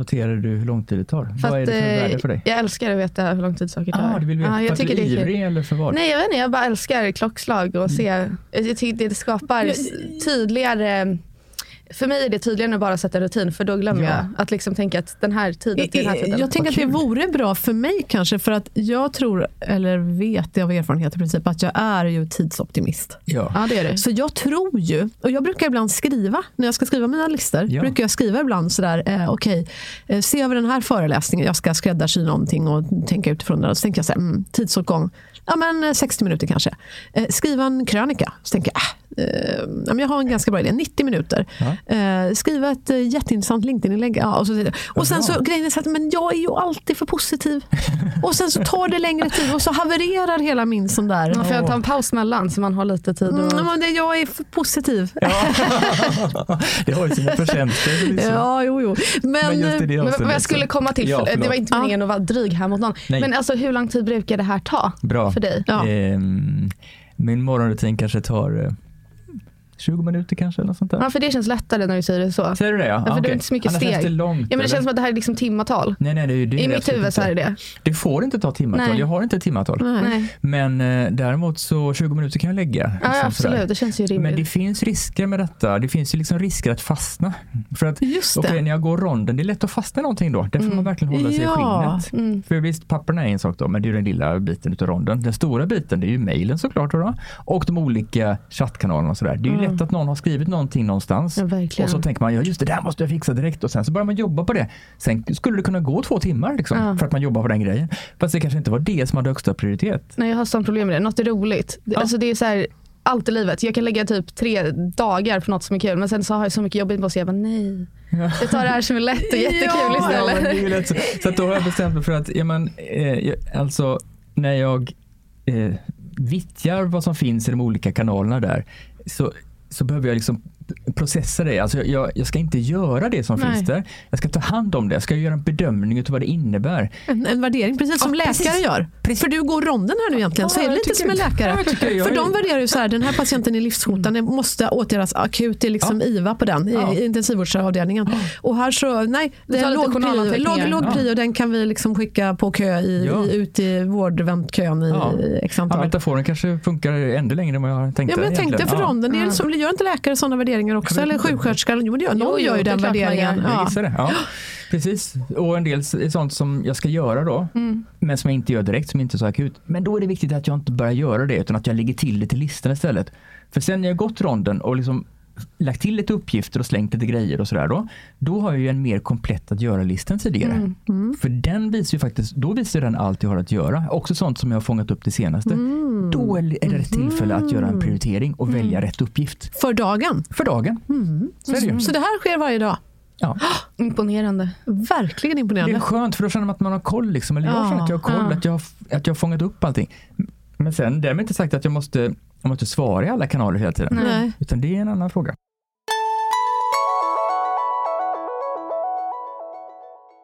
noterar du hur lång tid det tar? För Vad är det för eh, värde för dig? Jag älskar att veta hur lång tid saker tar. Ah, du vill veta för jag att du tycker är det är kul. ivrig eller för vad? Nej jag vet inte, jag bara älskar klockslag och se. Jag tycker det skapar tydligare för mig är det tydligare än bara att sätta en rutin för då glömmer Ja. jag att liksom tänka att den här tiden till den här tiden. Jag tänker att det vore bra för mig kanske för att jag tror, eller vet av erfarenhet i princip, att jag är ju tidsoptimist. Ja. Ja det är det. Så jag tror ju, och jag brukar ibland skriva, när jag ska skriva mina listor, Ja. brukar jag skriva ibland sådär, eh, okej, eh, se över den här föreläsningen, jag ska skräddarsy någonting och tänka utifrån det. Så tänker jag så här, mm, tidsåtgång, ja men eh, 60 minuter kanske. Eh, skriva en krönika, så tänker jag, äh, eh, ja, jag har en ganska bra idé, 90 minuter. Ja. Eh, skriva ett eh, jätteintressant LinkedIn-inlägg. Ja, och, så, och sen så grejen är så att men jag är ju alltid för positiv. och sen så tar det längre tid och så havererar hela min sån där. Man får jag ta en paus mellan så man har lite tid. Och... Mm, men det, jag är för positiv. Ja. det har ju sina förtjänster. Liksom. Ja, jo, jo. Men, Men Men vad avseendet jag skulle komma till, Ja, det var inte meningen att vara dryg här mot någon. Nej. Men alltså hur lång tid brukar det här ta Bra. för dig? Ja. Ehm, min morgonrutin kanske tar eh, 20 minuter kanske. Eller sånt där. Ja, för det känns lättare när du säger det så. Säger du det? Ja, Ja, för det är inte så mycket Annars känns steg. det långt. Ja, men det eller? känns som att det här är liksom timmatal. Nej, nej, det, är- det är I det mitt huvud så är det det. Det får inte ta timmatal. Nej. Jag har inte timmatal. Nej. Men eh, däremot så 20 minuter kan jag lägga. Ja, liksom absolut, sådär. det känns ju rimligt. Men det finns risker med detta. Det finns ju liksom risker att fastna. För att Just det. okej, när jag går ronden, det är lätt att fastna i någonting då. Där får Mm. man verkligen hålla sig Ja. i skinnet. Mm. För visst, papperna är en sak då, men det är den lilla biten utav ronden. Den stora biten, det är ju mejlen såklart då, då. Och de olika chattkanalerna och sådär. Det är ju Lätt att någon har skrivit någonting någonstans Ja, och så tänker man, ja just det där måste jag fixa direkt och sen så börjar man jobba på det. Sen skulle det kunna gå två timmar liksom, Ja. för att man jobbar på den grejen. Fast det kanske inte var det som hade högsta prioritet. Nej, jag har sånt problem med det. Något är roligt. Ja. Alltså, det är så här, allt i livet. Jag kan lägga typ tre dagar på något som är kul men sen så har jag så mycket jobbigt på sig. Jag bara nej. Ja. Jag tar det här som är lätt och jättekul Ja, istället. lätt så. så att då har jag bestämt mig för att, ja, men, eh, alltså när jag eh, vittjar vad som finns i de olika kanalerna där så, så behöver jag liksom processa det. Alltså jag, jag ska inte göra det som Nej. finns där. Jag ska ta hand om det. Jag ska göra en bedömning av vad det innebär. En, en värdering, precis som Ja, läkare precis. gör. Precis. För du går ronden här nu egentligen, Ja, så är det lite som en läkare. ja, För de värderar ju så här, den här patienten är livshotande, måste åtgärdas akut, det är liksom IVA på den, i, Ja. i intensivvårdsavdelningen. Och här så, nej, det är låg prio, låg, låg Ja. prio, den kan vi liksom skicka på kö i, Ja. i, ut i vårdväntkön i Ja. x Ja, antal. metaforen kanske funkar ännu längre än vad jag tänkte. Ja, men jag tänkte för Ja. ronden, det är som, gör inte läkare sådana värderingar också? Jag vet Eller sjuksköterskan? Jo, det gör, någon Jo, jo, gör ju den värderingen. gör. Jag Ja. gissar det. Ja. Precis, och en del är sånt som jag ska göra då, Mm. men som jag inte gör direkt, som inte är så akut. Men då är det viktigt att jag inte börjar göra det, utan att jag lägger till det till listan istället. För sen när jag gått ronden och liksom lagt till lite uppgifter och slängt lite grejer och sådär då, då har jag ju en mer komplett att göra-lista än tidigare. Mm. För den visar ju faktiskt, då visar den allt jag har att göra. Också sånt som jag har fångat upp det senaste. Mm. Då är det ett tillfälle att göra en prioritering och välja rätt uppgift. För dagen. För dagen. Så är det. Så det här sker varje dag. Ja. Imponerande. Verkligen Det imponerande. är skönt för då känner man att man har koll. Liksom. Eller jag Ja, känner att jag har koll, ja. att, jag, har- att jag har fångat upp allting. Men sen, därmed inte sagt att jag måste, jag måste svara i alla kanaler hela tiden. Nej. Utan det är en annan fråga.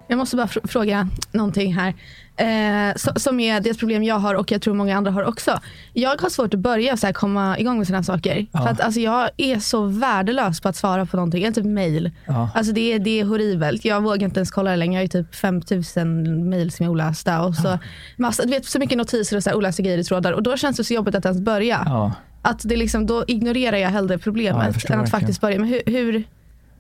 Jag måste bara fr- fråga någonting här. Eh, so- som är det problem jag har och jag tror många andra har också. Jag har svårt att börja så här, komma igång med sådana saker. Ja. För att, alltså, jag är så värdelös på att svara på någonting. Jag är typ mail. Ja. Alltså, det, är, det är horribelt. Jag vågar inte ens kolla det längre. Jag har typ 5000 mail som är olästa. Och så, massa, du vet, så mycket notiser och så här olästa grejer i trådar. Och då känns det så jobbigt att ens börja. Ja. Att det liksom, då ignorerar jag hellre Ja, problemet jag än att verkligen. faktiskt börja. Men hur, hur,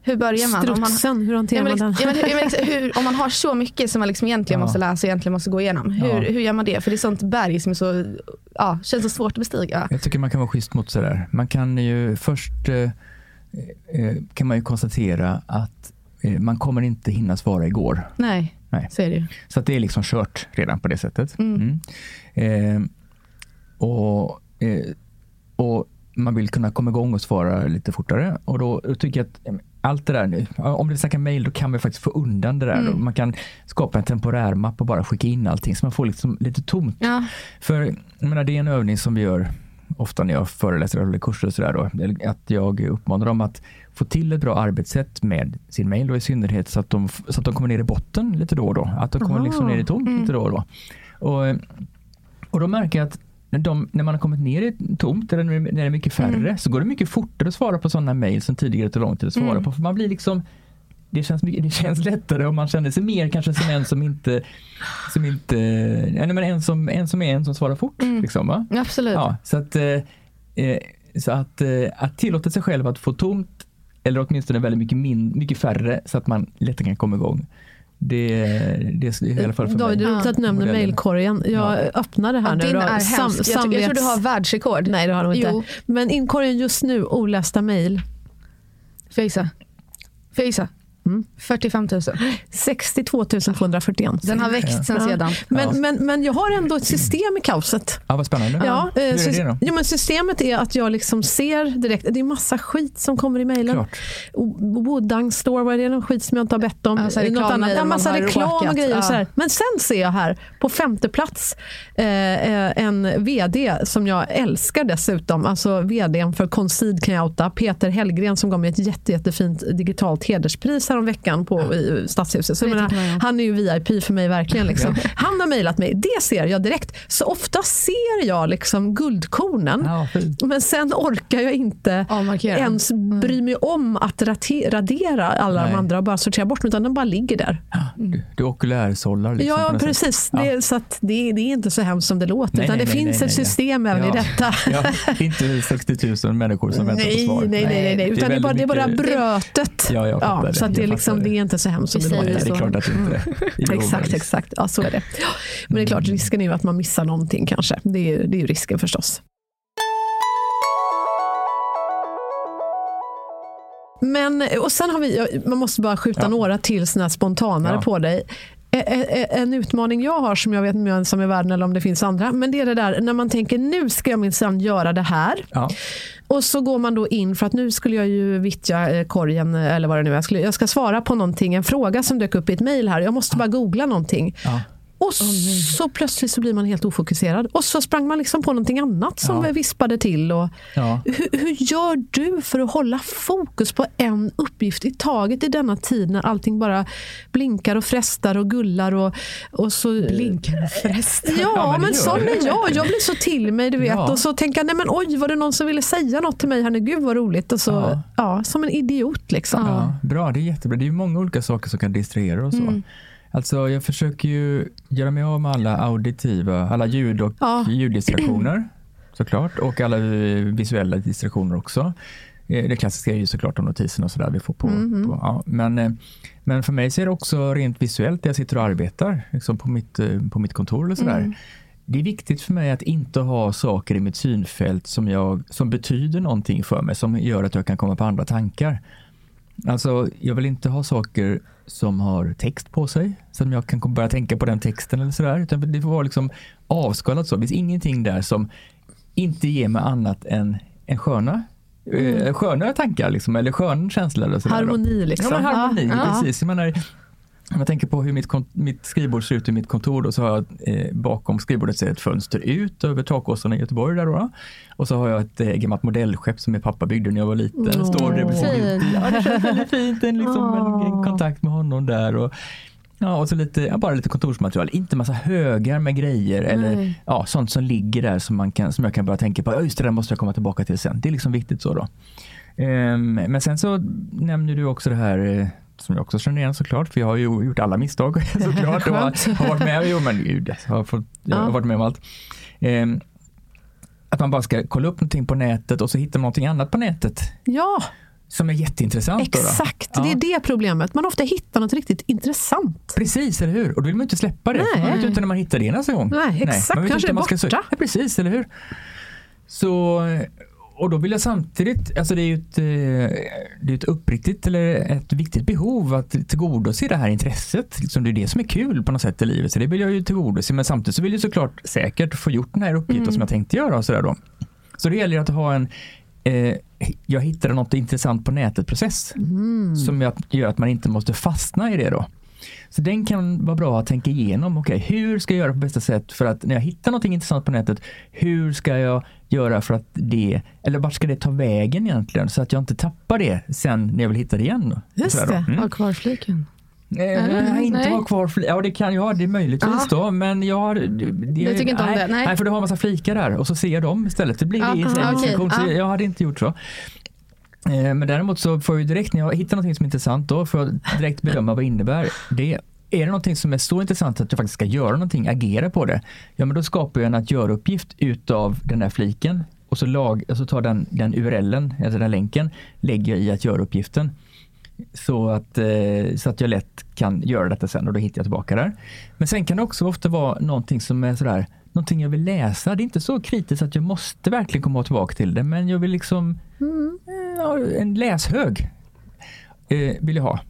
hur börjar man? Om man Strutsen, hur hanterar man liksom, den? ja, men, ja, men hur, om man har så mycket som man liksom egentligen Ja. måste läsa och egentligen måste gå igenom. Hur, Ja. hur gör man det? För det är sånt berg som är så, ja, känns så svårt att bestiga. Jag tycker man kan vara schysst mot sig där. Man kan ju först eh, eh, kan man ju konstatera att eh, man kommer inte hinna svara igår. Nej, Nej. så är det ju. Så att det är liksom kört redan på det sättet. Mm. Mm. Eh, och, eh, och man vill kunna komma igång och svara lite fortare. Och då, då tycker jag att allt det där nu, om det snackar mail då kan man faktiskt få undan det där. Mm. Då. Man kan skapa en temporär mapp och bara skicka in allting så man får liksom lite tomt. Ja, För jag menar, det är en övning som vi gör ofta när jag föreläser eller kurser och sådär då, att jag uppmanar dem att få till ett bra arbetssätt med sin mail och i synnerhet så att de, så att de kommer ner i botten lite då och då. Att de kommer liksom ner i tomt Mm. lite då och då. Och, och då märker jag att när, de, när man har kommit ner i tomt eller när det är mycket färre så går det mycket fortare att svara på sådana mail som tidigare tog lång tid att svara Mm. på. För man blir liksom det känns, det känns lättare om man känner sig mer kanske som en som inte, som inte, nej, men en som, en som är en som svarar fort. Mm. Liksom, absolut. Ja, så att, eh, eh, så att, eh, att tillåta sig själv att få tomt eller åtminstone väldigt mycket, min, mycket färre så att man lättare kan komma igång. Det, det är i alla fall för David, det mig. roligt att du nämner Modellen. mejlkorgen. Jag öppnar det här Ja, nu. din är Sam- hemsk. Jag, tycker- jag tror du har samvets- världsrekord. Nej, det har de inte. Jo. Men inkorgen just nu, olästa mejl. Fejsa. Fejsa. Mm. 45 000. 62 241. Den har växt sen Ja. sedan. Men, Ja. men, men jag har ändå ett system i kaoset. Ja, vad spännande. Ja, Hur eh, är sys- det då? jo, men systemet är att jag liksom ser direkt, det är massa skit som kommer i mejlen. Woodang Store, vad är det? Någon skit som jag inte har bett om. Ja, så Något annat. Ja, massa reklam och grejer. Och så här. Men sen ser jag här på femte plats eh, eh, en VD som jag älskar dessutom. Alltså VDn för Concede kan jag outa. Peter Hellgren som gav mig ett jätte, jättefint digitalt hederspris häromveckan på i Stadshuset. Så menar, han är ju VIP för mig verkligen. Liksom. Han har mejlat mig. Det ser jag direkt. Så ofta ser jag liksom guldkornen. Ja. Men sen orkar jag inte Avmarkera. ens bry mig om att radera alla Nej. de andra och bara sortera bort dem, utan de bara ligger där. Du, du okulärsållar liksom. ja, precis. Ja. Det, så det, det är inte så hemskt som det låter, Nej, utan nej, det nej, finns ett system även i Ja. detta. Ja, inte 60 000 människor som väntar på svar. nej, nej, nej, nej. Utan det är, bara, det är bara brötet. Ja, jag det. så att det, är liksom, det är inte så hemskt som det Nej, det är klart att det inte är. Jo, Exakt, exakt. Ja, så är det. Men det är klart, risken är ju att man missar någonting kanske. Det är ju, det är ju risken förstås. Men, och sen har vi, man måste bara skjuta Ja. några till såna spontanare Ja. på dig. Ä- ä- ä- En utmaning jag har som jag vet inte om jag är världen eller om det finns andra. Men det är det där när man tänker nu ska jag minsann göra det här. Ja. Och så går man då in för att nu skulle jag ju vittja eh, korgen eh, eller vad det nu är. Jag, skulle, jag ska svara på någonting, en fråga som dök upp i ett mejl här. Jag måste bara googla någonting. Ja. Och så plötsligt så blir man helt ofokuserad. Och så sprang man liksom på någonting annat som Ja. vispade till. Och Ja. hur, hur gör du för att hålla fokus på en uppgift i taget i denna tid när allting bara blinkar och frestar och gullar? Och, och så, Blinkar och frestar. Ja, Ja, men men, sån är jag. Jag blir så till mig, du vet. Och så tänker jag, nej men oj, var det någon som ville säga något till mig här nu? Gud vad roligt. Och så, ja. Som en idiot liksom. Ja, bra, det är jättebra. Det är många olika saker som kan distrahera och så. Mm. Alltså jag försöker ju göra mig av med alla auditiva, alla ljud och Ja. ljuddistraktioner såklart och alla visuella distraktioner också. Eh, Det klassiska är ju såklart de notiserna och sådär vi får på. Mhm. på ja. men, eh, men för mig så är det också rent visuellt när jag sitter och arbetar liksom på, mitt, eh, på mitt kontor eller sådär. Mm. Det är viktigt för mig att inte ha saker i mitt synfält som, jag, som betyder någonting för mig, som gör att jag kan komma på andra tankar. Alltså, jag vill inte ha saker som har text på sig, som jag kan börja tänka på den texten eller sådär, utan det får vara liksom avskalat så. Det finns ingenting där som inte ger mig annat än en sköna, eh, sköna tankar liksom, eller skön känsla. Eller sådär. Harmoni liksom. Ja, harmoni, Ja. precis. Jag menar, om jag tänker på hur mitt, mitt skrivbord ser ut i mitt kontor då, så har jag eh, bakom skrivbordet ser ett fönster ut över takåsarna i Göteborg. Där då. Och så har jag ett eh, gammalt modellskepp som min pappa byggde när jag var liten. Åh. Står det Fint. Ja, det känns väldigt fint. En, liksom, en, en kontakt med honom där. Och, ja, och så lite, ja, bara lite kontorsmaterial. Inte massa högar med grejer eller Nej. ja, sånt som ligger där som, man kan, som jag kan börja tänka på. Ja, just det, där måste jag komma tillbaka till sen. Det är liksom viktigt så då. Ehm, men sen så nämner du också det här eh, som jag också känner igen såklart, för jag har ju gjort alla misstag såklart. och har, har varit med, jo, men gud, jag har, fått, jag har Ja. varit med om allt. Ehm, att man bara ska kolla upp någonting på nätet och så hittar man någonting annat på nätet Ja, som är jätteintressant. Då då. exakt. Ja. Det är det problemet. Man ofta hittar något riktigt intressant. Precis, eller hur? Och då vill man inte släppa det. för Man Nej. vet ju inte när man hittar det nästa gång. Nej, exakt. man vet Kanske inte är man ska borta. Ja, precis, eller hur? Så, och då vill jag samtidigt, alltså det är ju ett, eh, det är ett uppriktigt eller ett viktigt behov att tillgodose det här intresset. Liksom det är det som är kul på något sätt i livet, så det vill jag ju tillgodose. Men samtidigt så vill jag såklart säkert få gjort den här uppgiften Mm. som jag tänkte göra. Och så, där då. så det gäller att ha en eh, jag hittade något intressant på nätet-process Mm. som gör att man inte måste fastna i det då. Så den kan vara bra att tänka igenom. Okej, hur ska jag göra på bästa sätt för att när jag hittar något intressant på nätet, hur ska jag göra för att det, eller vart ska det ta vägen egentligen så att jag inte tappar det sen när jag vill hitta det igen. Just det. Mm. Ha kvar fliken. Eh, inte Nej. ha kvar fli- Ja, det kan jag det är möjligtvis då, men jag har... Det, Du tycker inte om nej, det? Nej. Nej, för du har en massa flikar där och så ser jag dem istället. Det blir Ja, det i en aha, okej. så Ja. jag hade inte gjort så. Eh, men däremot så får jag ju direkt när jag hittar något som är intressant då får jag direkt bedöma vad det innebär. Det är det någonting som är så intressant att jag faktiskt ska göra någonting, agera på det, ja men då skapar jag en att göra-uppgift utav den här fliken och så, lag, så tar den, den URLen, alltså den här länken, lägger jag i att göra-uppgiften. Så att, eh, så att jag lätt kan göra detta sen och då hittar jag tillbaka där. Men sen kan det också ofta vara någonting som är sådär, någonting jag vill läsa. Det är inte så kritiskt att jag måste verkligen komma tillbaka till det, men jag vill liksom, eh, ja, en läshög eh, vill jag ha.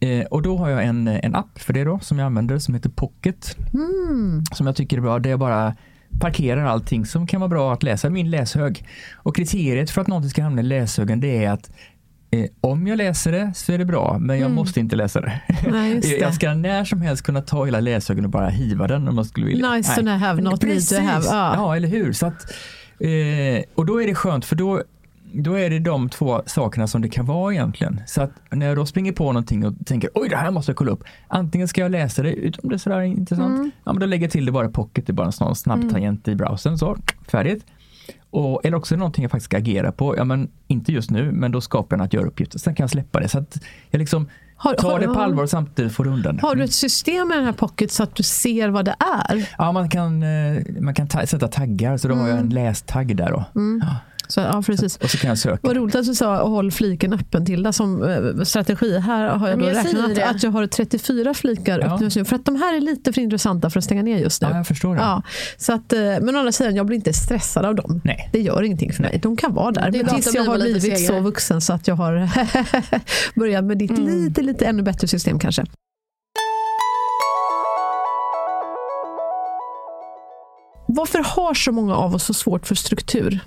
Eh, och då har jag en, en app för det då som jag använder som heter Pocket. Mm. Som jag tycker är bra. Där jag bara parkerar allting som kan vara bra att läsa. Min läshög. Och kriteriet för att någonting ska hamna i läshögen det är att eh, om jag läser det så är det bra, men jag måste inte läsa det. Nej, det. jag ska när som helst kunna ta hela läshögen och bara hiva den om man skulle vilja. Nice to have, not need to have. Ja. Ja, eller hur. Så att, eh, och då är det skönt för då då är det de två sakerna som det kan vara egentligen. Så att när jag då springer på någonting och tänker oj det här måste jag kolla upp. Antingen ska jag läsa det utom det är sådär intressant. Mm. Ja men då lägger jag till det bara i pocket, det är bara en snabb tangent i browsern så färdigt. Och, eller också är det någonting jag faktiskt ska agera på. Ja men inte just nu men då skapar jag en att göra-uppgift. Sen kan jag släppa det så att jag liksom Har- tar har- det på allvar och samtidigt får undan det. Har du ett system med den här pocket så att du ser vad det är? Ja, man kan, eh, man kan ta sätta taggar, så då har jag en lästagg där. Då. Ja. Så, ja, precis. Och så kan jag söka. Vad roligt att du sa håll fliken öppen Tilda som eh, strategi. Här har jag, då jag räknat det. att jag har 34 flikar Ja. öppna just nu. För att de här är lite för intressanta för att stänga ner just nu. Ja, jag förstår det. Ja, så att, eh, men å andra sidan, jag blir inte stressad av dem. Nej. Det gör ingenting för mig. De kan vara där. Det är Men tills att jag har blivit så vuxen så att jag har börjat med ditt Mm. lite, lite ännu bättre system kanske. Varför har så många av oss så svårt för struktur?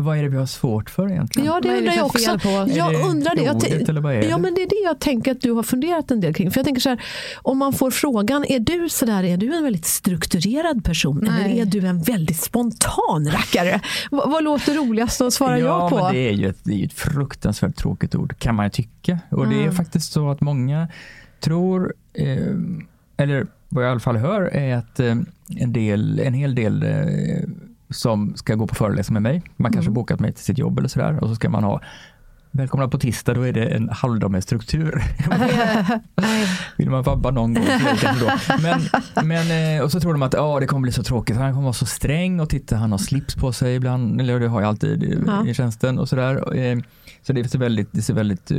Vad är det vi har svårt för egentligen? Ja, det undrar jag också. på? Jag Är undrar det. Jag ordet, tän- eller vad är ja, det? men det är det jag tänker att du har funderat en del kring. För jag tänker så här, om man får frågan, är du sådär, är du en väldigt strukturerad person Nej. eller är du en väldigt spontan rackare? V- vad låter roligast att svara ja, ja på? men det är ju ett, det är ju ett fruktansvärt tråkigt ord kan man ju tycka. Och det är Mm. faktiskt så att många tror, eh, eller vad jag i alla fall hör, är att eh, en, del, en hel del eh, som ska gå på föreläsning med mig, man kanske Mm. bokat mig till sitt jobb eller sådär och så ska man ha Välkomna på tisdag, då är det en halvdag med struktur. Vill man vabba någon gång då. Men, men, eh, och så tror de att ja, det kommer bli så tråkigt, han kommer vara så sträng och titta han har slips på sig ibland, eller det har jag alltid i, Ja. i tjänsten och sådär. Eh, Så det ser väldigt, det ser väldigt, eh,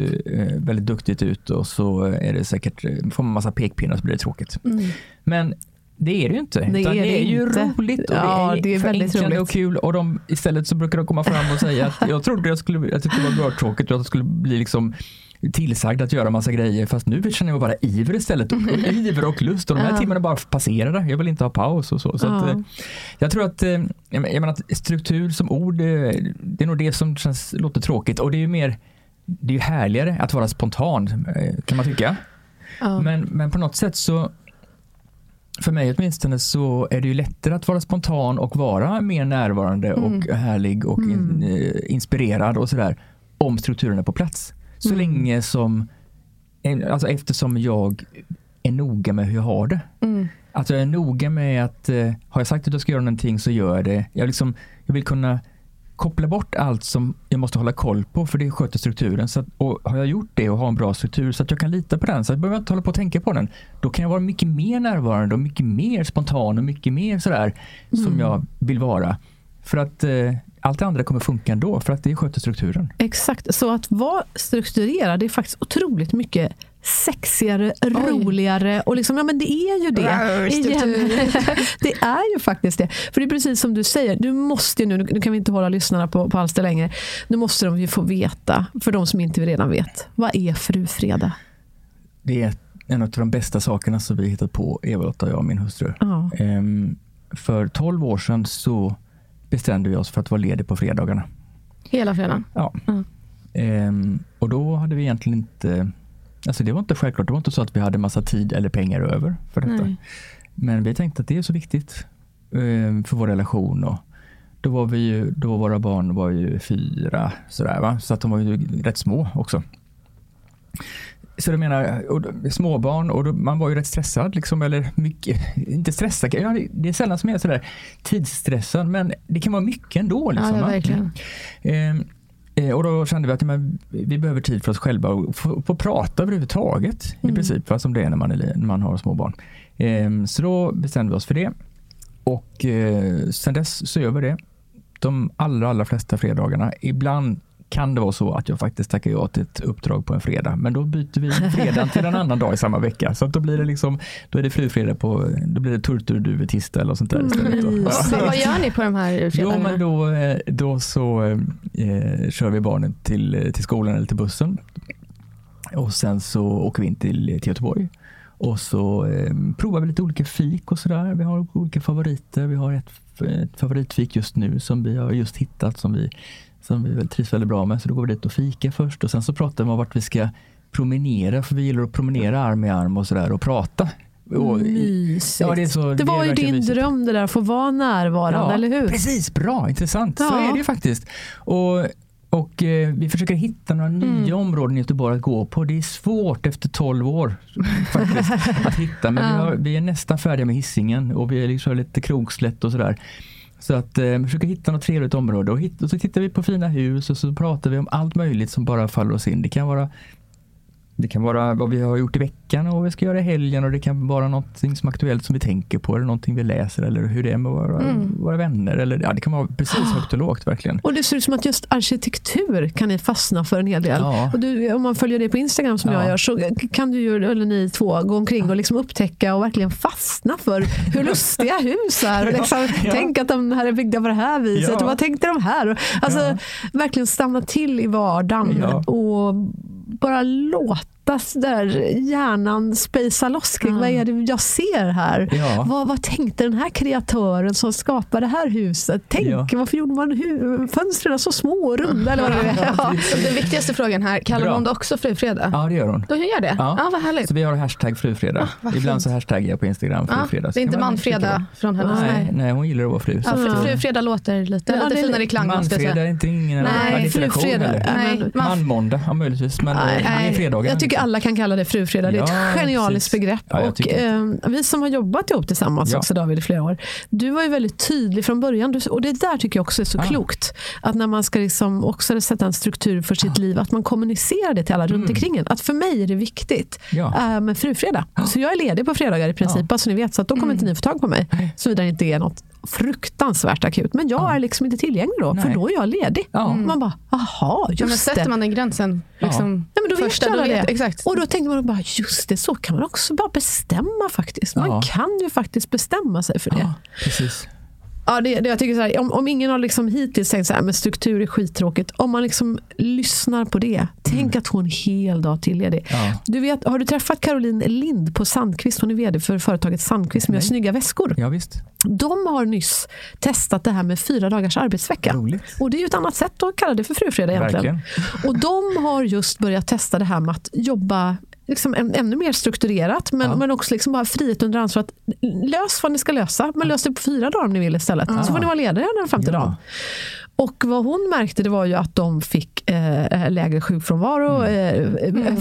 väldigt duktigt ut och så är det säkert, får man massa pekpinnar så blir det tråkigt. Mm. Men det är det ju inte. Det är det det är ju inte. roligt och Ja, det är, det är roligt. och kul. Och de, istället så brukar de komma fram och säga att jag trodde jag skulle, att det skulle vara tråkigt och att det skulle bli liksom tillsagd att göra massa grejer fast nu känner jag bara iver istället. Och, och iver och lust och de här Ja. timmarna bara passerade. Jag vill inte ha paus och så. så att, Ja. eh, jag tror att, eh, jag men- jag menar att struktur som ord, det är nog det som känns, låter tråkigt och det är ju mer det är ju härligare att vara spontan eh, kan man tycka. Ja. Men, men på något sätt så för mig åtminstone så är det ju lättare att vara spontan och vara mer närvarande och härlig och in, eh, inspirerad och sådär om strukturen är på plats. Så länge som, alltså eftersom jag är noga med hur jag har det. Mm. Att jag är noga med att eh, har jag sagt att jag ska göra någonting så gör jag det. Jag, liksom, jag vill kunna koppla bort allt som jag måste hålla koll på för det sköter strukturen. Så att, och har jag gjort det och har en bra struktur så att jag kan lita på den så att jag behöver inte hålla på och tänka på den. Då kan jag vara mycket mer närvarande och mycket mer spontan och mycket mer sådär som jag vill vara. För att eh, allt det andra kommer funka ändå för att det sköter strukturen. Exakt, så att vara strukturerad det är faktiskt otroligt mycket sexigare, roligare och liksom, ja men det är ju det. Det är ju faktiskt det. För det är precis som du säger, du måste ju nu, nu kan vi inte hålla lyssnarna på, på halster längre, nu måste de ju få veta, för de som inte redan vet, vad är frufredag? Det är en av de bästa sakerna som vi hittat på, Eva-Lotta och jag och min hustru. Ja. Ehm, för 12 år sedan så bestämde vi oss för att vara lediga på fredagarna. Hela fredagen. Ja. Mm. Ehm, och då hade vi egentligen inte, alltså det var inte självklart, det var inte så att vi hade massa tid eller pengar över för detta. Nej. Men vi tänkte att det är så viktigt ehm, för vår relation. Och då var vi ju, då våra barn var ju fyra sådär va, så att de var ju rätt små också. Så du menar, och småbarn och då, man var ju rätt stressad liksom, eller mycket, inte stressad, ja, det- är sällan som jag är sådär tidsstressad men det kan vara mycket ändå. Liksom, Ja, ja, va? Eh, och då kände vi att ja, men, vi behöver tid för oss själva och få, få prata överhuvudtaget i princip, va, som det är när man, är, när man har små barn. Ehm, så då bestämde vi oss för det och eh, sen dess så gör vi det. De allra, allra flesta fredagarna. Ibland kan det vara så att jag faktiskt tackar ja till ett uppdrag på en fredag, men då byter vi fredagen till en annan dag i samma vecka. Så då blir det liksom, då är det frufredag på, då blir det turtur tisdag eller sånt där istället. Ja. Men vad gör ni på de här Jo, fredagarna? men då, eh, då så eh, kör vi barnen till, eh, till skolan eller till bussen. Och sen så åker vi in till, till Göteborg. Och så eh, provar vi lite olika fik och sådär. Vi har olika favoriter. Vi har ett, ett favoritfik just nu som vi har just hittat som vi, som vi väl trivs väldigt bra med. Så då går vi dit och fika först och sen så pratar vi om vart vi ska promenera. För vi gillar att promenera arm i arm och sådär och prata. Mysigt. Ja, det så- det det var ju din mysigt. dröm det där, att få vara närvarande, eller hur? Precis, bra, intressant. Så Ja. är det ju faktiskt. Och, och eh, vi försöker hitta några Mm. nya områden i Göteborg att gå på. Det är svårt efter 12 år faktiskt att hitta. Men vi, har, vi är nästan färdiga med hissingen och vi är liksom lite krogslätt och sådär. Så att eh, försöka hitta något trevligt område och, hit, och så tittar vi på fina hus och så pratar vi om allt möjligt som bara faller oss in. Det kan vara det kan vara vad vi har gjort i veckan och vad vi ska göra i helgen och det kan vara någonting som är aktuellt som vi tänker på eller någonting vi läser eller hur det är med våra, Mm. våra vänner. Eller, ja, det kan vara precis högt och lågt verkligen. Och det ser ut som att just arkitektur kan ni fastna för en hel del. Ja. Och du, om man följer dig på Instagram som Ja. jag gör så kan du eller ni två, gå omkring och liksom upptäcka och verkligen fastna för hur lustiga hus är. Och liksom. Tänk att de här är byggda på det här viset och vad tänkte de här? Alltså verkligen stanna till i vardagen och bara låta där hjärnan spacea loss kring vad är det jag ser här? Ja. Vad, vad tänkte den här kreatören som skapade det här huset? Tänk, Ja. varför gjorde man hu- fönstren så små och runda? Eller vad det är. Ja. Den viktigaste frågan här, kallar Bra. hon det också frufredag? Ja, det gör hon. Då gör det? Ja. Ja, vad härligt. Så vi har hashtag frufredag. vad Ibland så hashtaggar jag på Instagram Ja, frufredag. det är inte man manfredag från hennes Nej, nej. nej, hon gillar att vara fru. så Ja, fru, eh, frufredag låter lite, Ja, lite finare i klang. Manfredag är inte ingen Nej, allitteration frufredag. Nej, Nej, man, Manmåndag, ja möjligtvis. Men Nej, nej, nej. fredagar. Tycker alla kan kalla det frufredag. Det är Ja, ett genialiskt precis. begrepp. Ja, och, eh, vi som har jobbat ihop tillsammans Ja. också David i flera år. Du var ju väldigt tydlig från början. Du, och det där tycker jag också är så Ah. klokt. Att när man ska liksom också sätta en struktur för sitt liv, att man kommunicerar det till alla runt omkring en. Att för mig är det viktigt Mm. Ja. eh, med frufredag. Så jag är ledig på fredagar i princip, bara så ni vet. Så att då kommer inte ni få tag på mig. Såvida det inte är något fruktansvärt akut. Men jag är liksom inte tillgänglig då, för Nej. då är jag ledig. Ja. Man bara, aha, ja, men just sätter det. man den gränsen liksom, Nej, men då vet första, alla då vet, det. Exakt. Och då tänkte man bara, just det, så kan man också bara bestämma faktiskt. Man Ja. kan ju faktiskt bestämma sig för det. Ja, precis. Ja, det, det jag tycker så här, om, om ingen har liksom hittills tänkt så här, men struktur är skittråkigt. Om man liksom lyssnar på det, tänk att hon en hel dag till är det. Ja. Du vet, har du träffat Caroline Lind på Sandqvist? Hon är vd för företaget Sandqvist som gör snygga väskor. Ja, visst. De har nyss testat det här med fyra dagars arbetsvecka. Roligt. Och det är ju ett annat sätt att kalla det för frufredag egentligen. Verkligen. Och de har just börjat testa det här med att jobba liksom än, ännu mer strukturerat men, Ja. men också liksom bara frihet under ansvar. Att lös vad ni ska lösa, men lös det på fyra dagar om ni vill istället. Så får ni vara lediga den femte Ja. dagen. Och vad hon märkte det var ju att de fick eh, lägre sjukfrånvaro. Mm. Eh, eh,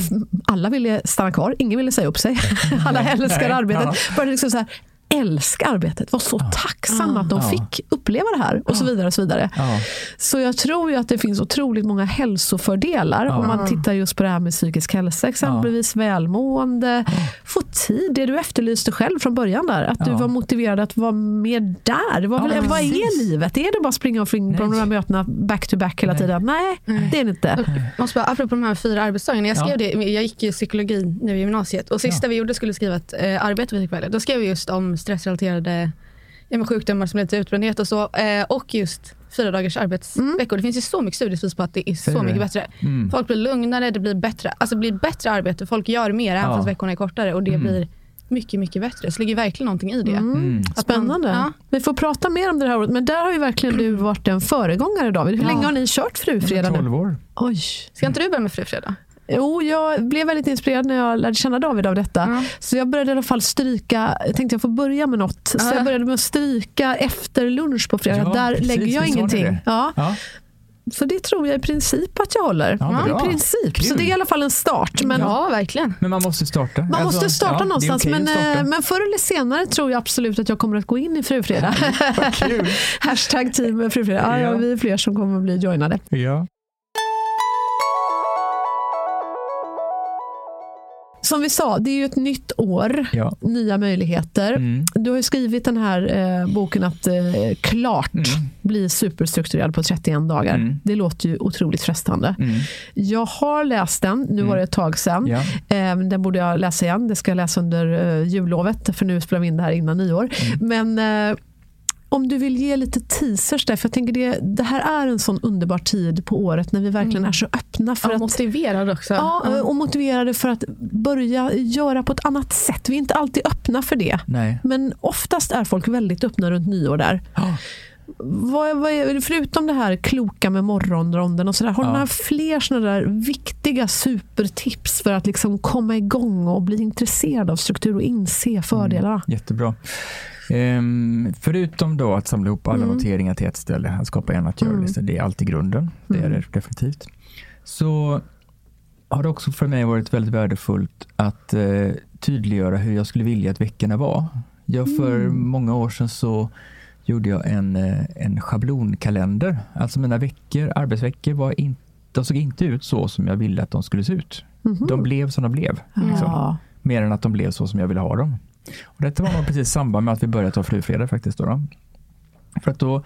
alla ville stanna kvar, ingen ville säga upp sig. alla älskar Nej, arbetet. ja. Började liksom så här, älska arbetet, var så tacksamma att de Ja. fick uppleva det här och så vidare. Och så vidare. Ja. Så jag tror ju att det finns otroligt många hälsofördelar Ja. om man tittar just på det här med psykisk hälsa, exempelvis välmående. Få tid, det du efterlyste själv från början där. Att du Ja. var motiverad att vara mer där. Vad, Ja, väl- vad är livet? Är det bara springa och fringa på Nej. de här mötena back to back hela Nej. tiden? Nej, det är det inte. måste bara, apropå de här fyra arbetsdagarna, jag, skrev Ja. det, jag gick ju psykologi nu i gymnasiet och sista vi gjorde skulle skriva ett eh, arbete vi fick välja. Då skrev vi just om stressrelaterade ja, sjukdomar som leder till utbrändhet och så. Eh, och just fyra dagars arbetsveckor. Det finns ju så mycket studiebevis på att det är Säger så du mycket det? bättre. Mm. Folk blir lugnare, det blir bättre. Alltså det blir bättre arbete, folk gör mer även Ja. fast veckorna är kortare och det Mm. blir mycket, mycket bättre. Så det ligger verkligen någonting i det. Mm. Spännande. ja. Vi får prata mer om det här året, men där har ju verkligen du varit en föregångare David. Hur Ja. länge har ni kört Frufredag nu? 12 år. Oj. Ska inte du börja med frufredag? Jo, jag blev väldigt inspirerad när jag lärde känna David av detta. Ja. Så jag började i alla fall stryka, jag tänkte jag får börja med något. Så Ja. jag började med att stryka efter lunch på fredag. Ja, Där precis, lägger jag ingenting. Ja, Ja. så det tror jag i princip att jag håller. Ja. I princip. Så Kul. det är i alla fall en start. Men Ja, verkligen. Men man måste starta. man Alltså, måste starta ja, någonstans. okej Men, starta. eh, men förr eller senare tror jag absolut att jag kommer att gå in i Frufredag. Hashtag team Frufredag. Ja, ja, Ja. vi är fler som kommer att bli joinade. Ja. Som vi sa, det är ju ett nytt år. Ja. Nya möjligheter. Mm. Du har ju skrivit den här eh, boken att eh, klart Mm. bli superstrukturerad på 31 dagar. Mm. Det låter ju otroligt frestande. Mm. Jag har läst den, nu var det ett tag sedan. Ja. Eh, den borde jag läsa igen. Det ska jag läsa under eh, jullovet, för nu spelar vi in det här innan nyår. Mm. Men eh, om du vill ge lite teasers där, för jag tänker det, det här är en sån underbar tid på året när vi verkligen är så öppna för Ja, att motiverad också. Ja, och motiverade för att börja göra på ett annat sätt. Vi är inte alltid öppna för det. Nej. Men oftast är folk väldigt öppna runt nyår där. Ja. Vad, vad är, förutom det här kloka med morgonronden och sådär, har du Ja. några fler sådana där viktiga supertips för att liksom komma igång och bli intresserad av struktur och inse fördelarna? Jättebra. Ehm, förutom då att samla ihop alla Mm. noteringar till ett ställe, att skapa en att göra-lista, det är alltid grunden. Det är Mm. det definitivt. Så har det också för mig varit väldigt värdefullt att eh, tydliggöra hur jag skulle vilja att veckorna var. Jag, för Mm. många år sedan så gjorde jag en, eh, en schablonkalender. Alltså mina veckor, arbetsveckor var inte, de såg inte ut så som jag ville att de skulle se ut. De blev som de blev. Liksom. Ja. Mer än att de blev så som jag ville ha dem. Och detta var nog precis i samband med att vi började ta flygfredag faktiskt. Då, då. För att då,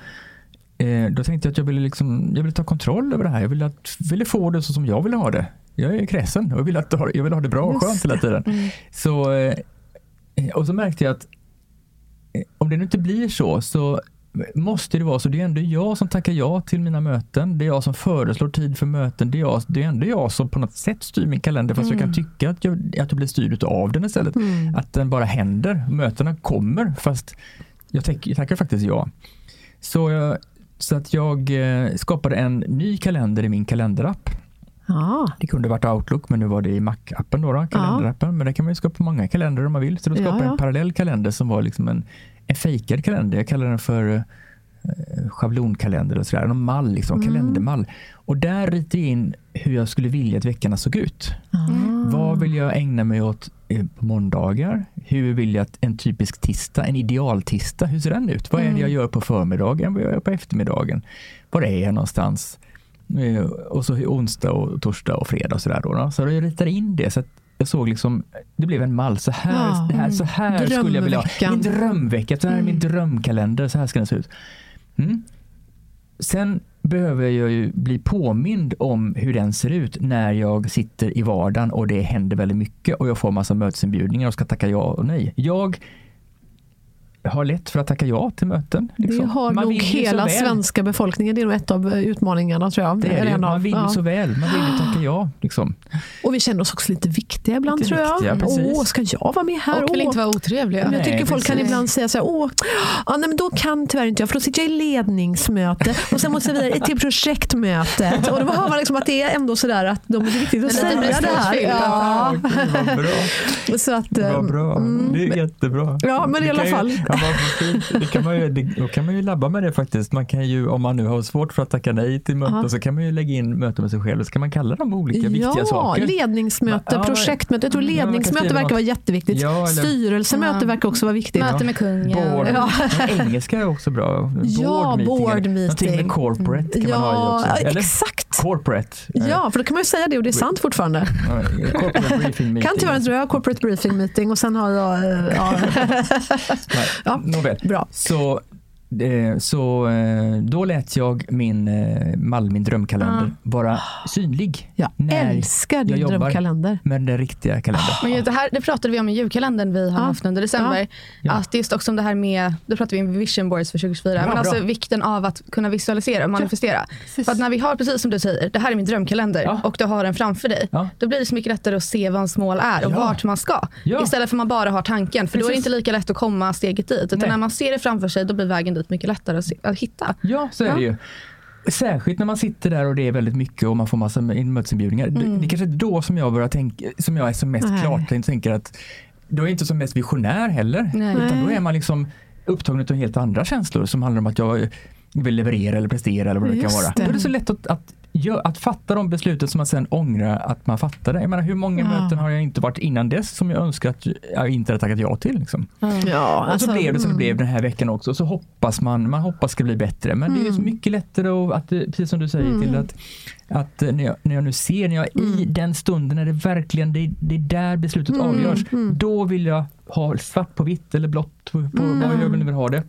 eh, då tänkte jag att jag ville, liksom, jag ville ta kontroll över det här. Jag ville, att, ville få det så som jag ville ha det. Jag är kräsen och jag vill, att, ha- jag vill ha det bra och skönt hela tiden. Så, eh, och så märkte jag att eh, om det nu inte blir så, så måste det vara så. Det är ändå jag som tackar ja till mina möten. Det är jag som föreslår tid för möten. Det är, jag, det är ändå jag som på något sätt styr min kalender fast jag kan tycka att jag, att jag blir styrd av den istället. Att den bara händer. Mötena kommer fast jag, tack, jag tackar faktiskt ja. Så, jag, så att jag eh, skapade en ny kalender i min kalenderapp. Ja. Det kunde varit Outlook men nu var det i Mac-appen då, då kalenderappen. Men det kan man ju skapa många kalendrar om man vill. Så då skapade jag ja. en parallell kalender som var liksom en, en fejkad kalender. Jag kallar den för eh, schablonkalender och sådär. En mall, liksom, Mm. kalendermall. Och där ritade jag in hur jag skulle vilja att veckorna såg ut. Vad vill jag ägna mig åt eh, på måndagar? Hur vill jag att en typisk tisdag, en idealtisdag, hur ser den ut? Vad är det jag gör på förmiddagen? Vad gör jag på eftermiddagen? Var är jag någonstans? Eh, Och så onsdag, och torsdag och fredag och sådär. Då, då. Så jag ritade in det. Så att jag såg liksom, det blev en mall. Så här, Ja. det här, så här skulle jag vilja ha. Min drömvecka. Så här är min drömkalender. Så här ska den se ut. Mm. Sen behöver jag ju bli påmind om hur den ser ut när jag sitter i vardagen och det händer väldigt mycket och jag får massa mötesinbjudningar och ska tacka ja och nej. Jag har lätt för att tacka ja till möten. liksom. Det har Man nog hela svenska befolkningen. Det är nog ett av eh, utmaningarna tror jag. Det är det, man vill ju ja. så väl. Man vill ju tacka ja. Liksom. Och vi känner oss också lite viktiga ibland Lite tror jag. viktiga, precis. Åh, ska jag vara med här? Och vill inte vara otrevliga. Men jag Nej, tycker folk kan precis. ibland säga så här, åh, ja, nej, men då kan tyvärr inte jag för då sitter jag i ledningsmöte och sen måste jag vidare till projektmötet. Och då hör man liksom att det är ändå sådär att de är viktigt att säga det här. prestigefyllt. Ja. Vad bra. Så att, eh, Vad bra. Det är jättebra. Ja, men i Det alla kan fall. Ja, det kan man ju, det, då kan man ju labba med det faktiskt. Man kan ju, om man nu har svårt för att tacka nej till möten Ja. så kan man ju lägga in möten med sig själv. Så kan man kalla dem olika viktiga ja, saker. ledningsmöte, Ja, projektmöte. Jag tror Ja, ledningsmöte verkar vara jätteviktigt. Ja, eller- Styrelsemöte Ja. verkar också vara viktigt. Möte med kungen. Board. Ja. Men Engelska är också bra. Ja, meeting. board Någonting meeting. med corporate kan man ha i Ja, också. Eller? exakt. Corporate. Eh, Ja, för då kan man ju säga det och det är sant fortfarande. meeting. Kan tyvärr inte jag har corporate briefing meeting och sen har jag... eh, Ja, Ja. Nåväl. bra. Så, eh, så eh, då lät jag min eh, mall, min drömkalender, vara synlig. Jag älskar din jag drömkalender. med den riktiga kalendern. Men det, här, det pratade vi om i julkalendern vi har Ja. haft under december. Ja. Att just också om det här med, då pratade vi om vision boards för 2024, men bra. alltså vikten av att kunna visualisera och manifestera. för att när vi har, precis som du säger, det här är min drömkalender Ja. och du har den framför dig. Ja. Då blir det så mycket lättare att se vad ens mål är och Ja. vart man ska. Ja. Istället för att man bara har tanken, för då är det Precis. inte lika lätt att komma steget dit. Utan Nej. när man ser det framför sig, då blir vägen dit mycket lättare att, se, att hitta. Ja, så är Ja. det ju. Särskilt när man sitter där och det är väldigt mycket och man får massa mötesinbjudningar. Det, det är kanske är då som jag börjar tänka, som jag är som mest klartänkt tänker att då är jag inte som mest visionär heller. Nej. Utan då är man liksom upptagen av helt andra känslor som handlar om att jag vill leverera eller prestera eller vad det kan Just vara. det. Då är det så lätt att, att, gö- att fatta de besluten som man sen ångrar att man fattade. Jag menar, hur många Ja. möten har jag inte varit innan dess som jag önskar att jag inte hade tackat ja till? Liksom. Ja, Och så blev det som det mm. blev den här veckan också. Så hoppas man, man hoppas ska bli bättre. Men det är så Mm. mycket lättare att, precis som du säger till att, att eh, när, jag, när jag nu ser, när jag är i den stunden när det verkligen, det, det är där beslutet Mm, avgörs. mm. Då vill jag ha svart på vitt eller blått på, på Mm. vad jag nu vill ha det.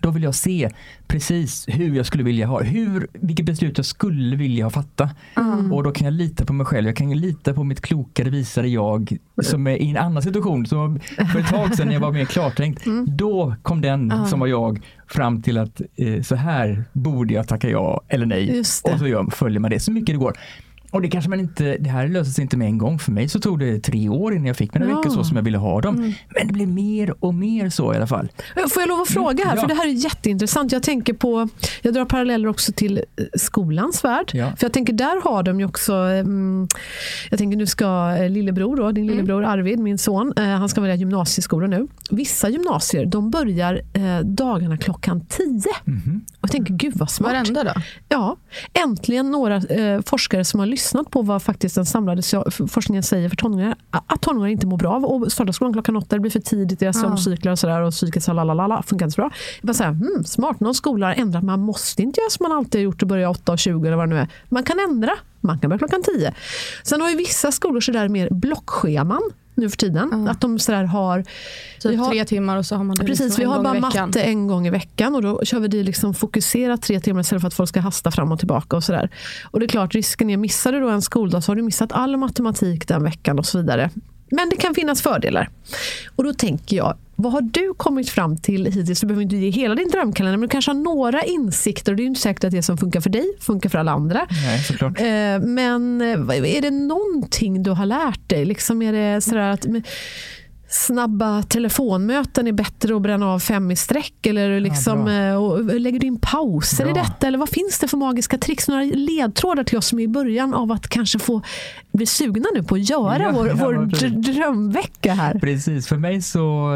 Då vill jag se precis hur jag skulle vilja ha, hur, vilket beslut jag skulle vilja fatta. Mm. Och då kan jag lita på mig själv, jag kan lita på mitt klokare visare jag som är i en annan situation. Som för ett tag sedan när jag var mer klartänkt, då kom den som var jag fram till att eh, så här borde jag tacka ja eller nej. Och så gör, följer man det så mycket det går. Och det kanske man inte, det här löser sig inte med en gång. För mig så tog det tre år innan jag fick mina Ja. veckor så som jag ville ha dem. Men det blev mer och mer så i alla fall. Får jag lov att fråga här, Ja. för det här är jätteintressant. Jag tänker på, jag drar paralleller också till eh, skolans värld. Ja. För jag tänker där har de ju också, mm, jag tänker nu ska eh, lillebror då, din lillebror Arvid, min son, eh, han ska välja gymnasieskola nu. Vissa gymnasier, de börjar eh, dagarna klockan 10. Mhm. Och Jag tänker, gud vad smart. Varenda då? Ja, äntligen några eh, forskare som har lyssnat på vad faktiskt den samlade forskningen säger för tonåringar. Att tonåringar inte mår bra av att starta skolan klockan åtta. Det blir för tidigt, deras sömncyklar och sådär. Och psyket så lalala, funkar inte så bra. Jag bara säga, hmm, smart, någon skola har ändrat. Man måste inte göra som man alltid har gjort och börja 8.20 eller vad det nu är. Man kan ändra. Man kan börja klockan 10. Sen har ju vissa skolor sådär mer blockscheman nu för tiden. Att de sådär har... Typ vi har- tre timmar och så har man det Precis, liksom vi har bara matte en gång i veckan och då kör vi det liksom fokuserat tre timmar istället för att folk ska hasta fram och tillbaka. och sådär. Och det är klart, risken är, missar du då en skoldag så har du missat all matematik den veckan och så vidare. Men det kan finnas fördelar. Och då tänker jag, vad har du kommit fram till hittills? Du behöver inte ge hela din drömkalender, men du kanske har några insikter. Och det är ju inte säkert att det som funkar för dig funkar för alla andra. Nej, såklart. Eh, Men eh, är det någonting du har lärt dig? Liksom är det sådär att snabba telefonmöten är bättre att bränna av fem i sträck? Eller liksom, bra. eh, och lägger du in pauser i Bra. detta? Eller vad finns det för magiska tricks? Några ledtrådar till oss som är i början av att kanske få bli sugna nu på att göra Ja, vår, ja, vår drömvecka här. Precis, för mig så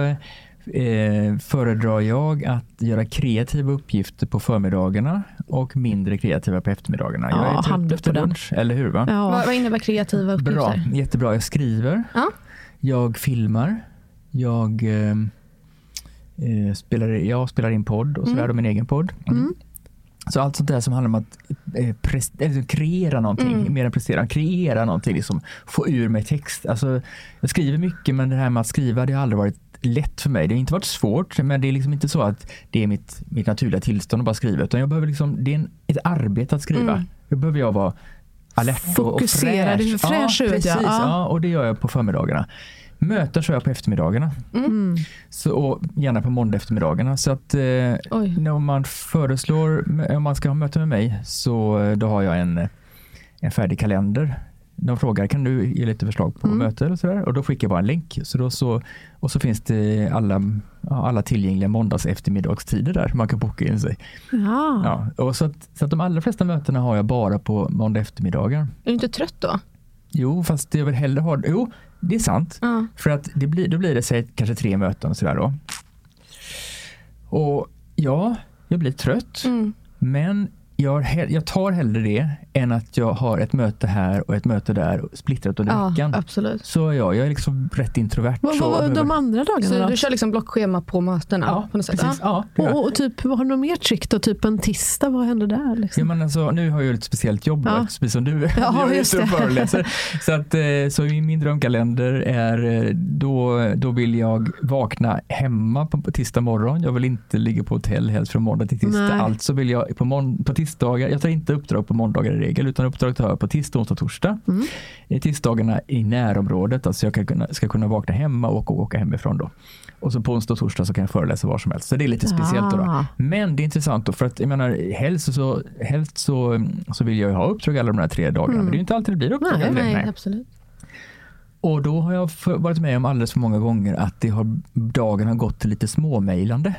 eh, föredrar jag att göra kreativa uppgifter på förmiddagarna och mindre kreativa på eftermiddagarna. Ja, jag är trött efter den. lunch, eller hur? Va? Ja. Vad, vad innebär kreativa uppgifter? Bra, jättebra. Jag skriver, Ja. Jag filmar, jag eh, eh, spelar, jag spelar in podd och sådär, och min egen podd. Mm. Så allt sånt där som handlar om att eh, pres- eller kreera någonting, mer än prestera, kreera någonting, liksom, få ur mig text. Alltså, jag skriver mycket men det här med att skriva det har aldrig varit lätt för mig. Det har inte varit svårt men det är liksom inte så att det är mitt, mitt naturliga tillstånd att bara skriva utan jag behöver liksom, det är en, ett arbete att skriva. Då behöver jag vara alert och, och Fokuserad, fräsch. fräsch ja, ut, ja. precis, Ja. ja. och det gör jag på förmiddagarna. Möten kör jag på eftermiddagarna. Mm. Så, och gärna på måndag eftermiddagarna. Så att eh, när man föreslår, om man ska ha möte med mig, så eh, då har jag en, en färdig kalender. De frågar, kan du ge lite förslag på möte och sådär? Och då skickar jag bara en länk. Så då så, och så finns det alla, alla tillgängliga måndags eftermiddagstider där man kan boka in sig. Ja. Ja, och så, att, så att de allra flesta mötena har jag bara på måndag eftermiddagar. Är du inte trött då? Jo, fast jag vill hellre ha, jo, det är sant. Ja. För att det blir, då blir det säg, kanske tre möten och sådär då. Och ja, jag blir trött. Mm. Men jag, jag tar hellre det än att jag har ett möte här och ett möte där splittrat under Ja, veckan. absolut. Så är jag. Jag är liksom rätt introvert. Vad var de andra dagarna Så då? du kör liksom blockschema på mötena? Ja, på något sätt. precis. Ja, jag. Och, och typ, vad har du något mer trick då? Typ en tisdag, vad händer där? Liksom? Ja, men alltså, nu har jag ett speciellt jobb, Ja. ja. precis som du. Ja, jag är just det. föreläser. Så, att, eh, så i min drömkalender är eh, då, då vill jag vakna hemma på, på tisdag morgon. Jag vill inte ligga på hotell helst från måndag till tisdag. Nej. Alltså vill jag på, mån- på tisdagar, jag tar inte uppdrag på måndagar i regel utan uppdrag tar jag på tisdag, onsdag, torsdag. Mm. Tisdagarna i närområdet, alltså jag kunna, ska kunna vakna hemma och åka, åka hemifrån då. Och så på onsdag och torsdag så kan jag föreläsa var som helst. Så det är lite speciellt då. då. Ah. Men det är intressant då, för att jag menar, helst så, helst så, så vill jag ju ha uppdrag alla de här tre dagarna, men det är inte alltid det blir uppdrag. Nej, tre. Nej, absolut. Och då har jag för, varit med om alldeles för många gånger att det har, dagen har gått till lite småmejlande.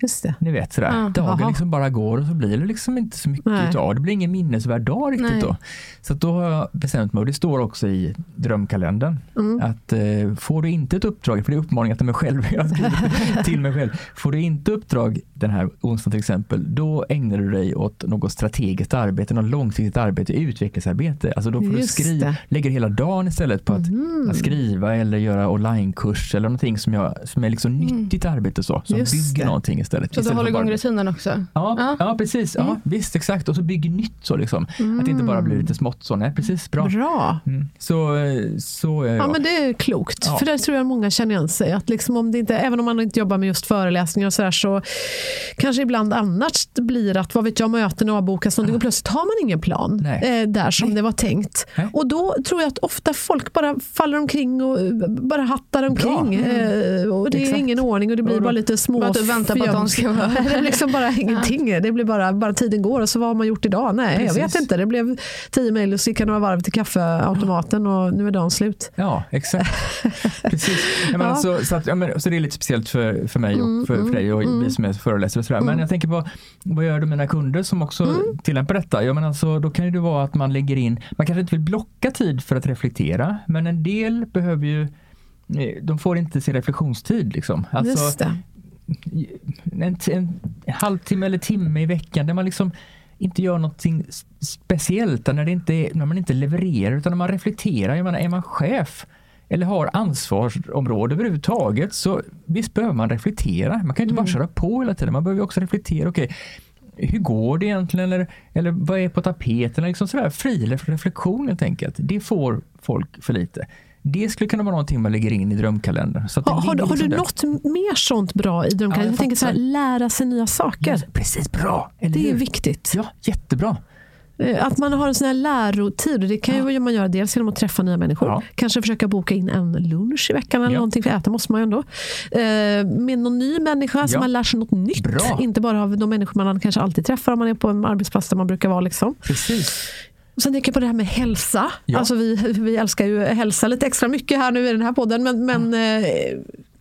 Just det. Ni vet sådär, Ja, dagen liksom bara går och så blir det liksom inte så mycket Nej. utav det. blir ingen minnesvärd dag riktigt Nej. då. Så att då har jag bestämt mig, och det står också i drömkalendern, Mm. att eh, får du inte ett uppdrag, för det är uppmaningar till mig själv, till mig själv. Får du inte uppdrag den här onsdagen till exempel, då ägnar du dig åt något strategiskt arbete, något långsiktigt arbete, utvecklingsarbete. Alltså då får Just du skriva, lägger hela dagen istället på att, Mm. att skriva eller göra onlinekurs eller någonting som, jag, som är liksom nyttigt arbete så, som Just bygger det. någonting istället. Så du håller för bara- igång rutinen också? Ja, Ja. ja. precis. Ja, Visst, exakt. Och så bygger nytt så liksom. Att det inte bara blir lite smått så. Nej, precis. Bra. Bra. Mm. Så, eh, så är jag. Ja, men det är klokt. Ja. För det tror jag många känner igen sig. Att liksom om det inte, även om man inte jobbar med just föreläsningar och så, där, så kanske ibland annars det blir att vad vet jag, möten avbokas någonting och plötsligt har man ingen plan Nej. eh, där som det var tänkt. Nej. Och då tror jag att ofta folk bara faller omkring och eh, bara hattar omkring. Eh, och det är Exakt. ingen ordning och det blir bara lite små Bara att du väntar på att de ska vara- Det är liksom bara ingenting. Det blir bara, bara tiden går och så vad har man gjort idag? Nej, jag vet Precis. inte. Det blev tio mejl och så gick jag några varv till kaffeautomaten och nu är dagen slut. Ja, exakt. Precis. Ja, men Ja. alltså, så, att, ja, men, så det är lite speciellt för, för mig Mm, och för, för dig och vi som är föreläsare. Och sådär. Men jag tänker på, vad gör du med mina kunder som också Mm. tillämpar detta? Ja, men alltså, då kan det vara att man lägger in, man kanske inte vill blocka tid för att reflektera, men en del behöver ju eh, de får inte sin reflektionstid. Liksom. Alltså. En, en, halvtimme eller timme i veckan där man liksom inte gör någonting speciellt, när, det inte är, när man inte levererar utan när man reflekterar. Jag menar, är man chef eller har ansvarsområde överhuvudtaget så visst behöver man reflektera. Man kan ju inte bara köra på hela tiden. Man behöver också reflektera. Okej, hur går det egentligen? Eller, eller vad är på tapeten? Liksom sådär, fri reflektion helt enkelt. Det får folk för lite. Det skulle kunna vara någonting man lägger in i drömkalendern. Så det Har, du- har du liksom något mer sånt bra i drömkalendern? Ja, jag jag tänker så här, lära sig nya saker. Ja, precis, bra! Det är viktigt. Ja, jättebra. Eh, Att man har en sån här lärotid. Det kan ju man göra dels genom att träffa nya människor. Ja. Kanske försöka boka in en lunch i veckan eller Ja. någonting, för äta måste man ju ändå. Eh, Med någon ny människa, så Ja. man lär sig något nytt. Bra. Inte bara av de människor man kanske alltid träffar om man är på en arbetsplats där man brukar vara. Liksom. Precis. Och sen tänker jag på det här med hälsa. Ja. Alltså vi, vi älskar ju hälsa lite extra mycket här nu i den här podden. Men, men eh,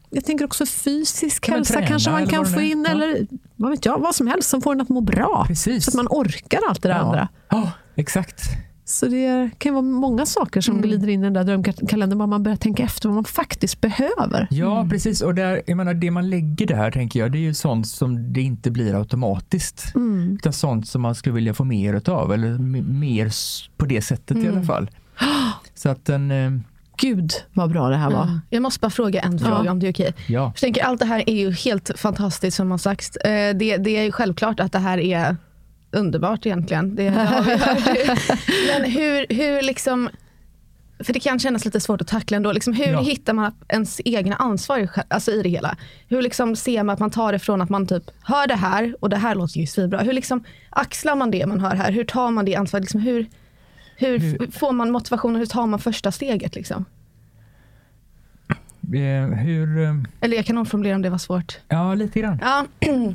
jag tänker också fysisk Kan hälsa träna kanske man kan få in. Ja. Eller vad vet jag, vad som helst som får en att må bra. Precis. Så att man orkar allt det där andra. Ja, exakt. Så det kan vara många saker som glider in i den där drömkalendern. Bara man börjar tänka efter vad man faktiskt behöver. Ja, precis. Och där, jag menar, det man lägger där, tänker jag, det är ju sånt som det inte blir automatiskt. Utan sånt som man skulle vilja få mer utav, eller mer på det sättet i alla fall. Så att den, eh, Gud vad bra det här var. Ja. Jag måste bara fråga en fråga om det är okej. ja. Jag tänker allt det här är ju helt fantastiskt som har sagts. Eh, Det, det är ju självklart att det här är underbart egentligen. Det, har vi hört. Men hur, hur liksom, för det kan kännas lite svårt att tackla ändå. Liksom, hur Ja. hittar man ens egna ansvar alltså i det hela? Hur liksom ser man att man tar det från att man typ hör det här och det här låter ju svinbra. Hur liksom axlar man det man hör här? Hur tar man det ansvaret? Liksom, hur, hur, Hur- får man motivation och hur tar man första steget? Liksom? Eh, hur, eh, Eller jag kan omformulera om det var svårt. ja lite grann. Ja,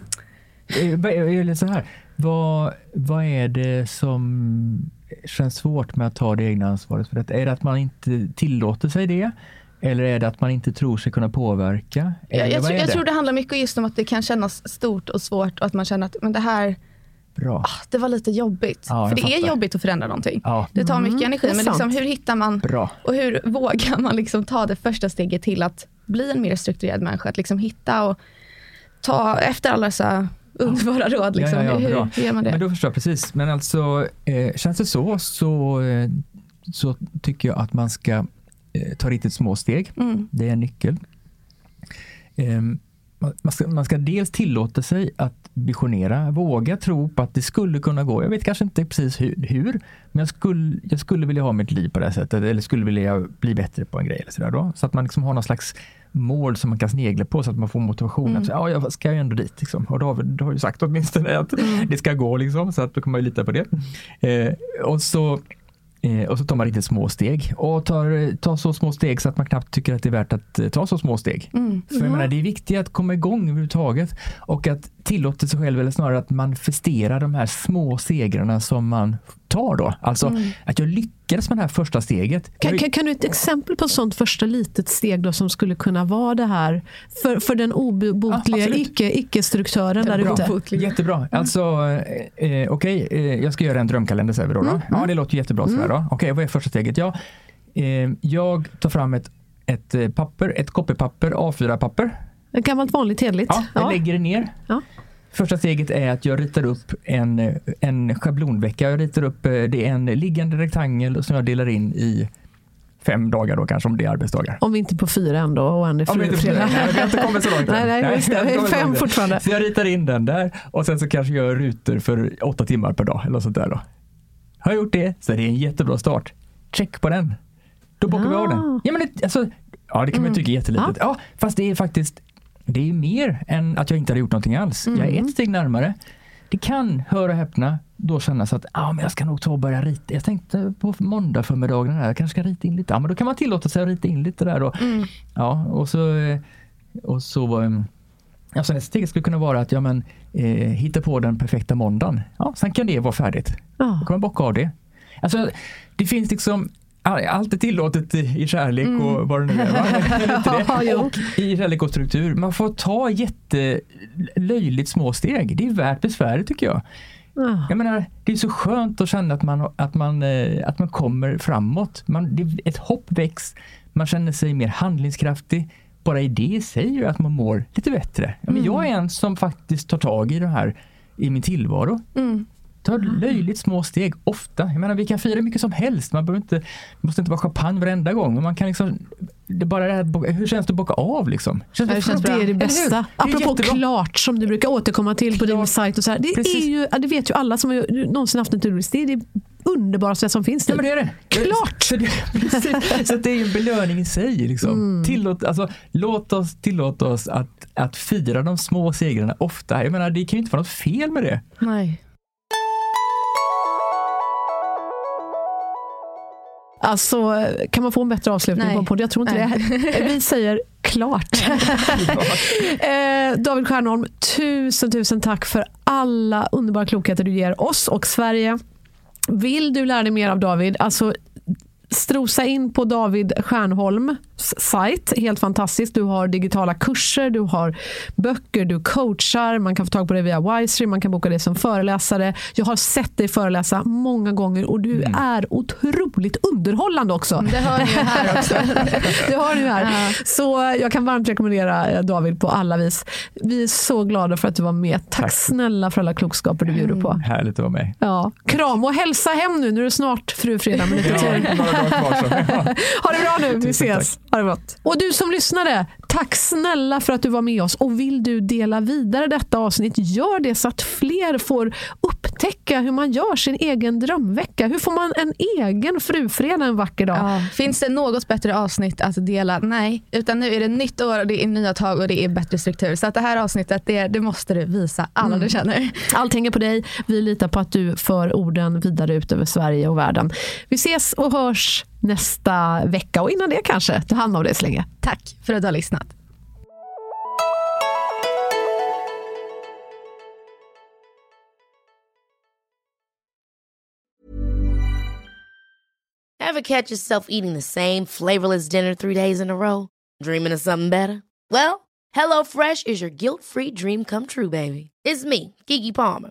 Eh, Eller så här, vad, vad är det som känns svårt med att ta det egna ansvaret för det? Är det att man inte tillåter sig det? Eller är det att man inte tror sig kunna påverka? Jag, Eller jag, tror, är jag det? tror det handlar mycket just om att det kan kännas stort och svårt och att man känner att men det här Bra. ah, det var lite jobbigt. Ja, För det är fattar. jobbigt att förändra någonting. Ja, Det tar mycket energi. det är Men liksom, hur hittar man bra. och hur vågar man liksom ta det första steget till att bli en mer strukturerad människa? Att liksom hitta och ta efter alla dessa underbara råd. Liksom. Ja, ja, ja, hur, hur gör man det? Men då förstår jag precis. Men alltså, eh, känns det så, så, eh, så tycker jag att man ska eh, ta riktigt små steg. Mm. Det är en nyckel. Ehm, man- ska, man ska dels tillåta sig att visionera, våga tro på att det skulle kunna gå. Jag vet kanske inte precis hur, hur men jag skulle, jag skulle vilja ha mitt liv på det här sättet eller skulle vilja bli bättre på en grej. Eller så, då. så att man liksom har någon slags mål som man kan snegla på så att man får motivation. Mm. Att säga, ja, jag ska ju ändå dit. Liksom. Och då har, då har ju sagt åtminstone att Mm. det ska gå, liksom, så att då kan man ju lita på det. Eh, och så och så tar man riktigt små steg och tar, tar så små steg så att man knappt tycker att det är värt att eh, ta så små steg. Mm. För jag menar, det är viktigt att komma igång överhuvudtaget och att tillåta sig själv, eller snarare att manifestera de här små segrarna som man tar då. Alltså att jag lyckades med det här första steget. Kan, kan, kan du ett exempel på ett sånt första litet steg då som skulle kunna vara det här för, för den Ja, obotliga absolut. icke, icke-struktören där ute? Jättebra. Alltså, eh, eh, okej, eh, jag ska göra en drömkalender säger vi då. då. Ja, det låter jättebra. Mm. Okej, vad är första steget? Ja, eh, jag tar fram ett, ett eh, papper, ett copypapper, A4-papper. Ett gammalt vanligt hederligt. Ja, jag lägger det ner. Ja. Första steget är att jag ritar upp en, en schablonvecka. Jag ritar upp, eh, det är en liggande rektangel som jag delar in i fem dagar då kanske, om det är arbetsdagar. Om vi inte är på fyra ändå och en är Om vi inte- fredag. nej, vi har inte kommit så långt än. Nej, nej, just det. vi så Fem fortfarande. Så jag ritar in den där och sen så kanske jag gör rutor för åtta timmar per dag eller sånt där då. Har jag gjort det så är det en jättebra start. Check på den. Då bockar vi av Ja. den. Ja, men det, alltså, ja, det kan man ju tycka är jättelitet. Ja. fast det är faktiskt det är mer än att jag inte hade gjort någonting alls. Jag är ett steg närmare. Det kan, hör och häpna, då kännas att ah, men jag ska nog ta och börja rita. Jag tänkte på måndag förmiddagen, här, jag kanske ska rita in lite. Ja, men då kan man tillåta sig att rita in lite där. Då. Ja, och så, eh, och så ehm, Ja, så nästa steg skulle kunna vara att ja, men, eh, hitta på den perfekta måndagen. Ja, sen kan det vara färdigt. Ja. Då kan man bocka av det. Alltså, det finns liksom allt är tillåtet i, kärlek och vad det nu är. Va? Och I kärlek och struktur. Man får ta jättelöjligt små steg. Det är värt besväret tycker jag. Ja. Jag menar, det är så skönt att känna att man, att man, eh, att man kommer framåt. Man, det, ett hopp väcks, man känner sig mer handlingskraftig. bara i det sig gör att man mår lite bättre. Men Jag är en som faktiskt tar tag i det här i min tillvaro. Mm. Tar löjligt små steg, ofta. Jag menar, vi kan fira mycket som helst. Man behöver inte, det måste inte vara champagne varenda gång. Men man kan liksom, det bara det här, hur känns det att bocka av liksom? Känns Ja, det känns bra. Det är det hur? bästa. Det Apropå jättebra. klart som du brukar återkomma till på din Klart. sajt. Och så här. Det, Precis. är ju, det vet ju alla som har någonsin haft en turlist. Det är det underbaraste som finns. Ja men det är det. Klart! Så det, så det är ju en belöning i sig. Liksom. Tillåt, alltså, låt oss tillåta oss att, att fira de små segrarna ofta. Jag menar, det kan ju inte vara något fel med det. Nej. Alltså, kan man få en bättre avslutning Nej. på en podd? Jag tror inte det. Vi säger klart. eh, David Stjernholm, tusen, tusen tack för alla underbara klokheter du ger oss och Sverige. Vill du lära dig mer av David, alltså strosa in på David Stjernholms sajt. Helt fantastiskt. Du har digitala kurser, du har böcker, du coachar. Man kan få tag på det via Wisely, man kan boka det som föreläsare. Jag har sett dig föreläsa många gånger och du är otroligt underhållande också. Det hör ni ju här också. Det har ni här. Så jag kan varmt rekommendera eh, David på alla vis. Vi är så glada för att du var med. Tack, Tack. snälla för alla klokskaper du bjuder på. Härligt att vara med. Ja. Kram och hälsa hem nu. Nu är det snart frufredag med lite Ja, Ha det bra nu, vi ses. Ha det gott. Och du som lyssnade, tack snälla för att du var med oss. Och vill du dela vidare detta avsnitt, gör det så att fler får upptäcka hur man gör sin egen drömvecka. Hur får man en egen frufredag en vacker dag? Ja. Finns det något bättre avsnitt att dela? Nej, utan nu är det nytt år och det är nya tag och det är bättre struktur. Så att det här avsnittet, det, det måste du visa alla du känner. Allt hänger på dig. Vi litar på att du för orden vidare ut över Sverige och världen. Vi ses och hörs nästa vecka och innan det kanske. Ta hand om dig så länge. Tack för att du har lyssnat. Ever catch yourself eating the same flavorless dinner three days in a row? Dreaming of something better? Well, HelloFresh is your guilt-free dream come true, baby. It's me, Kiki Palmer.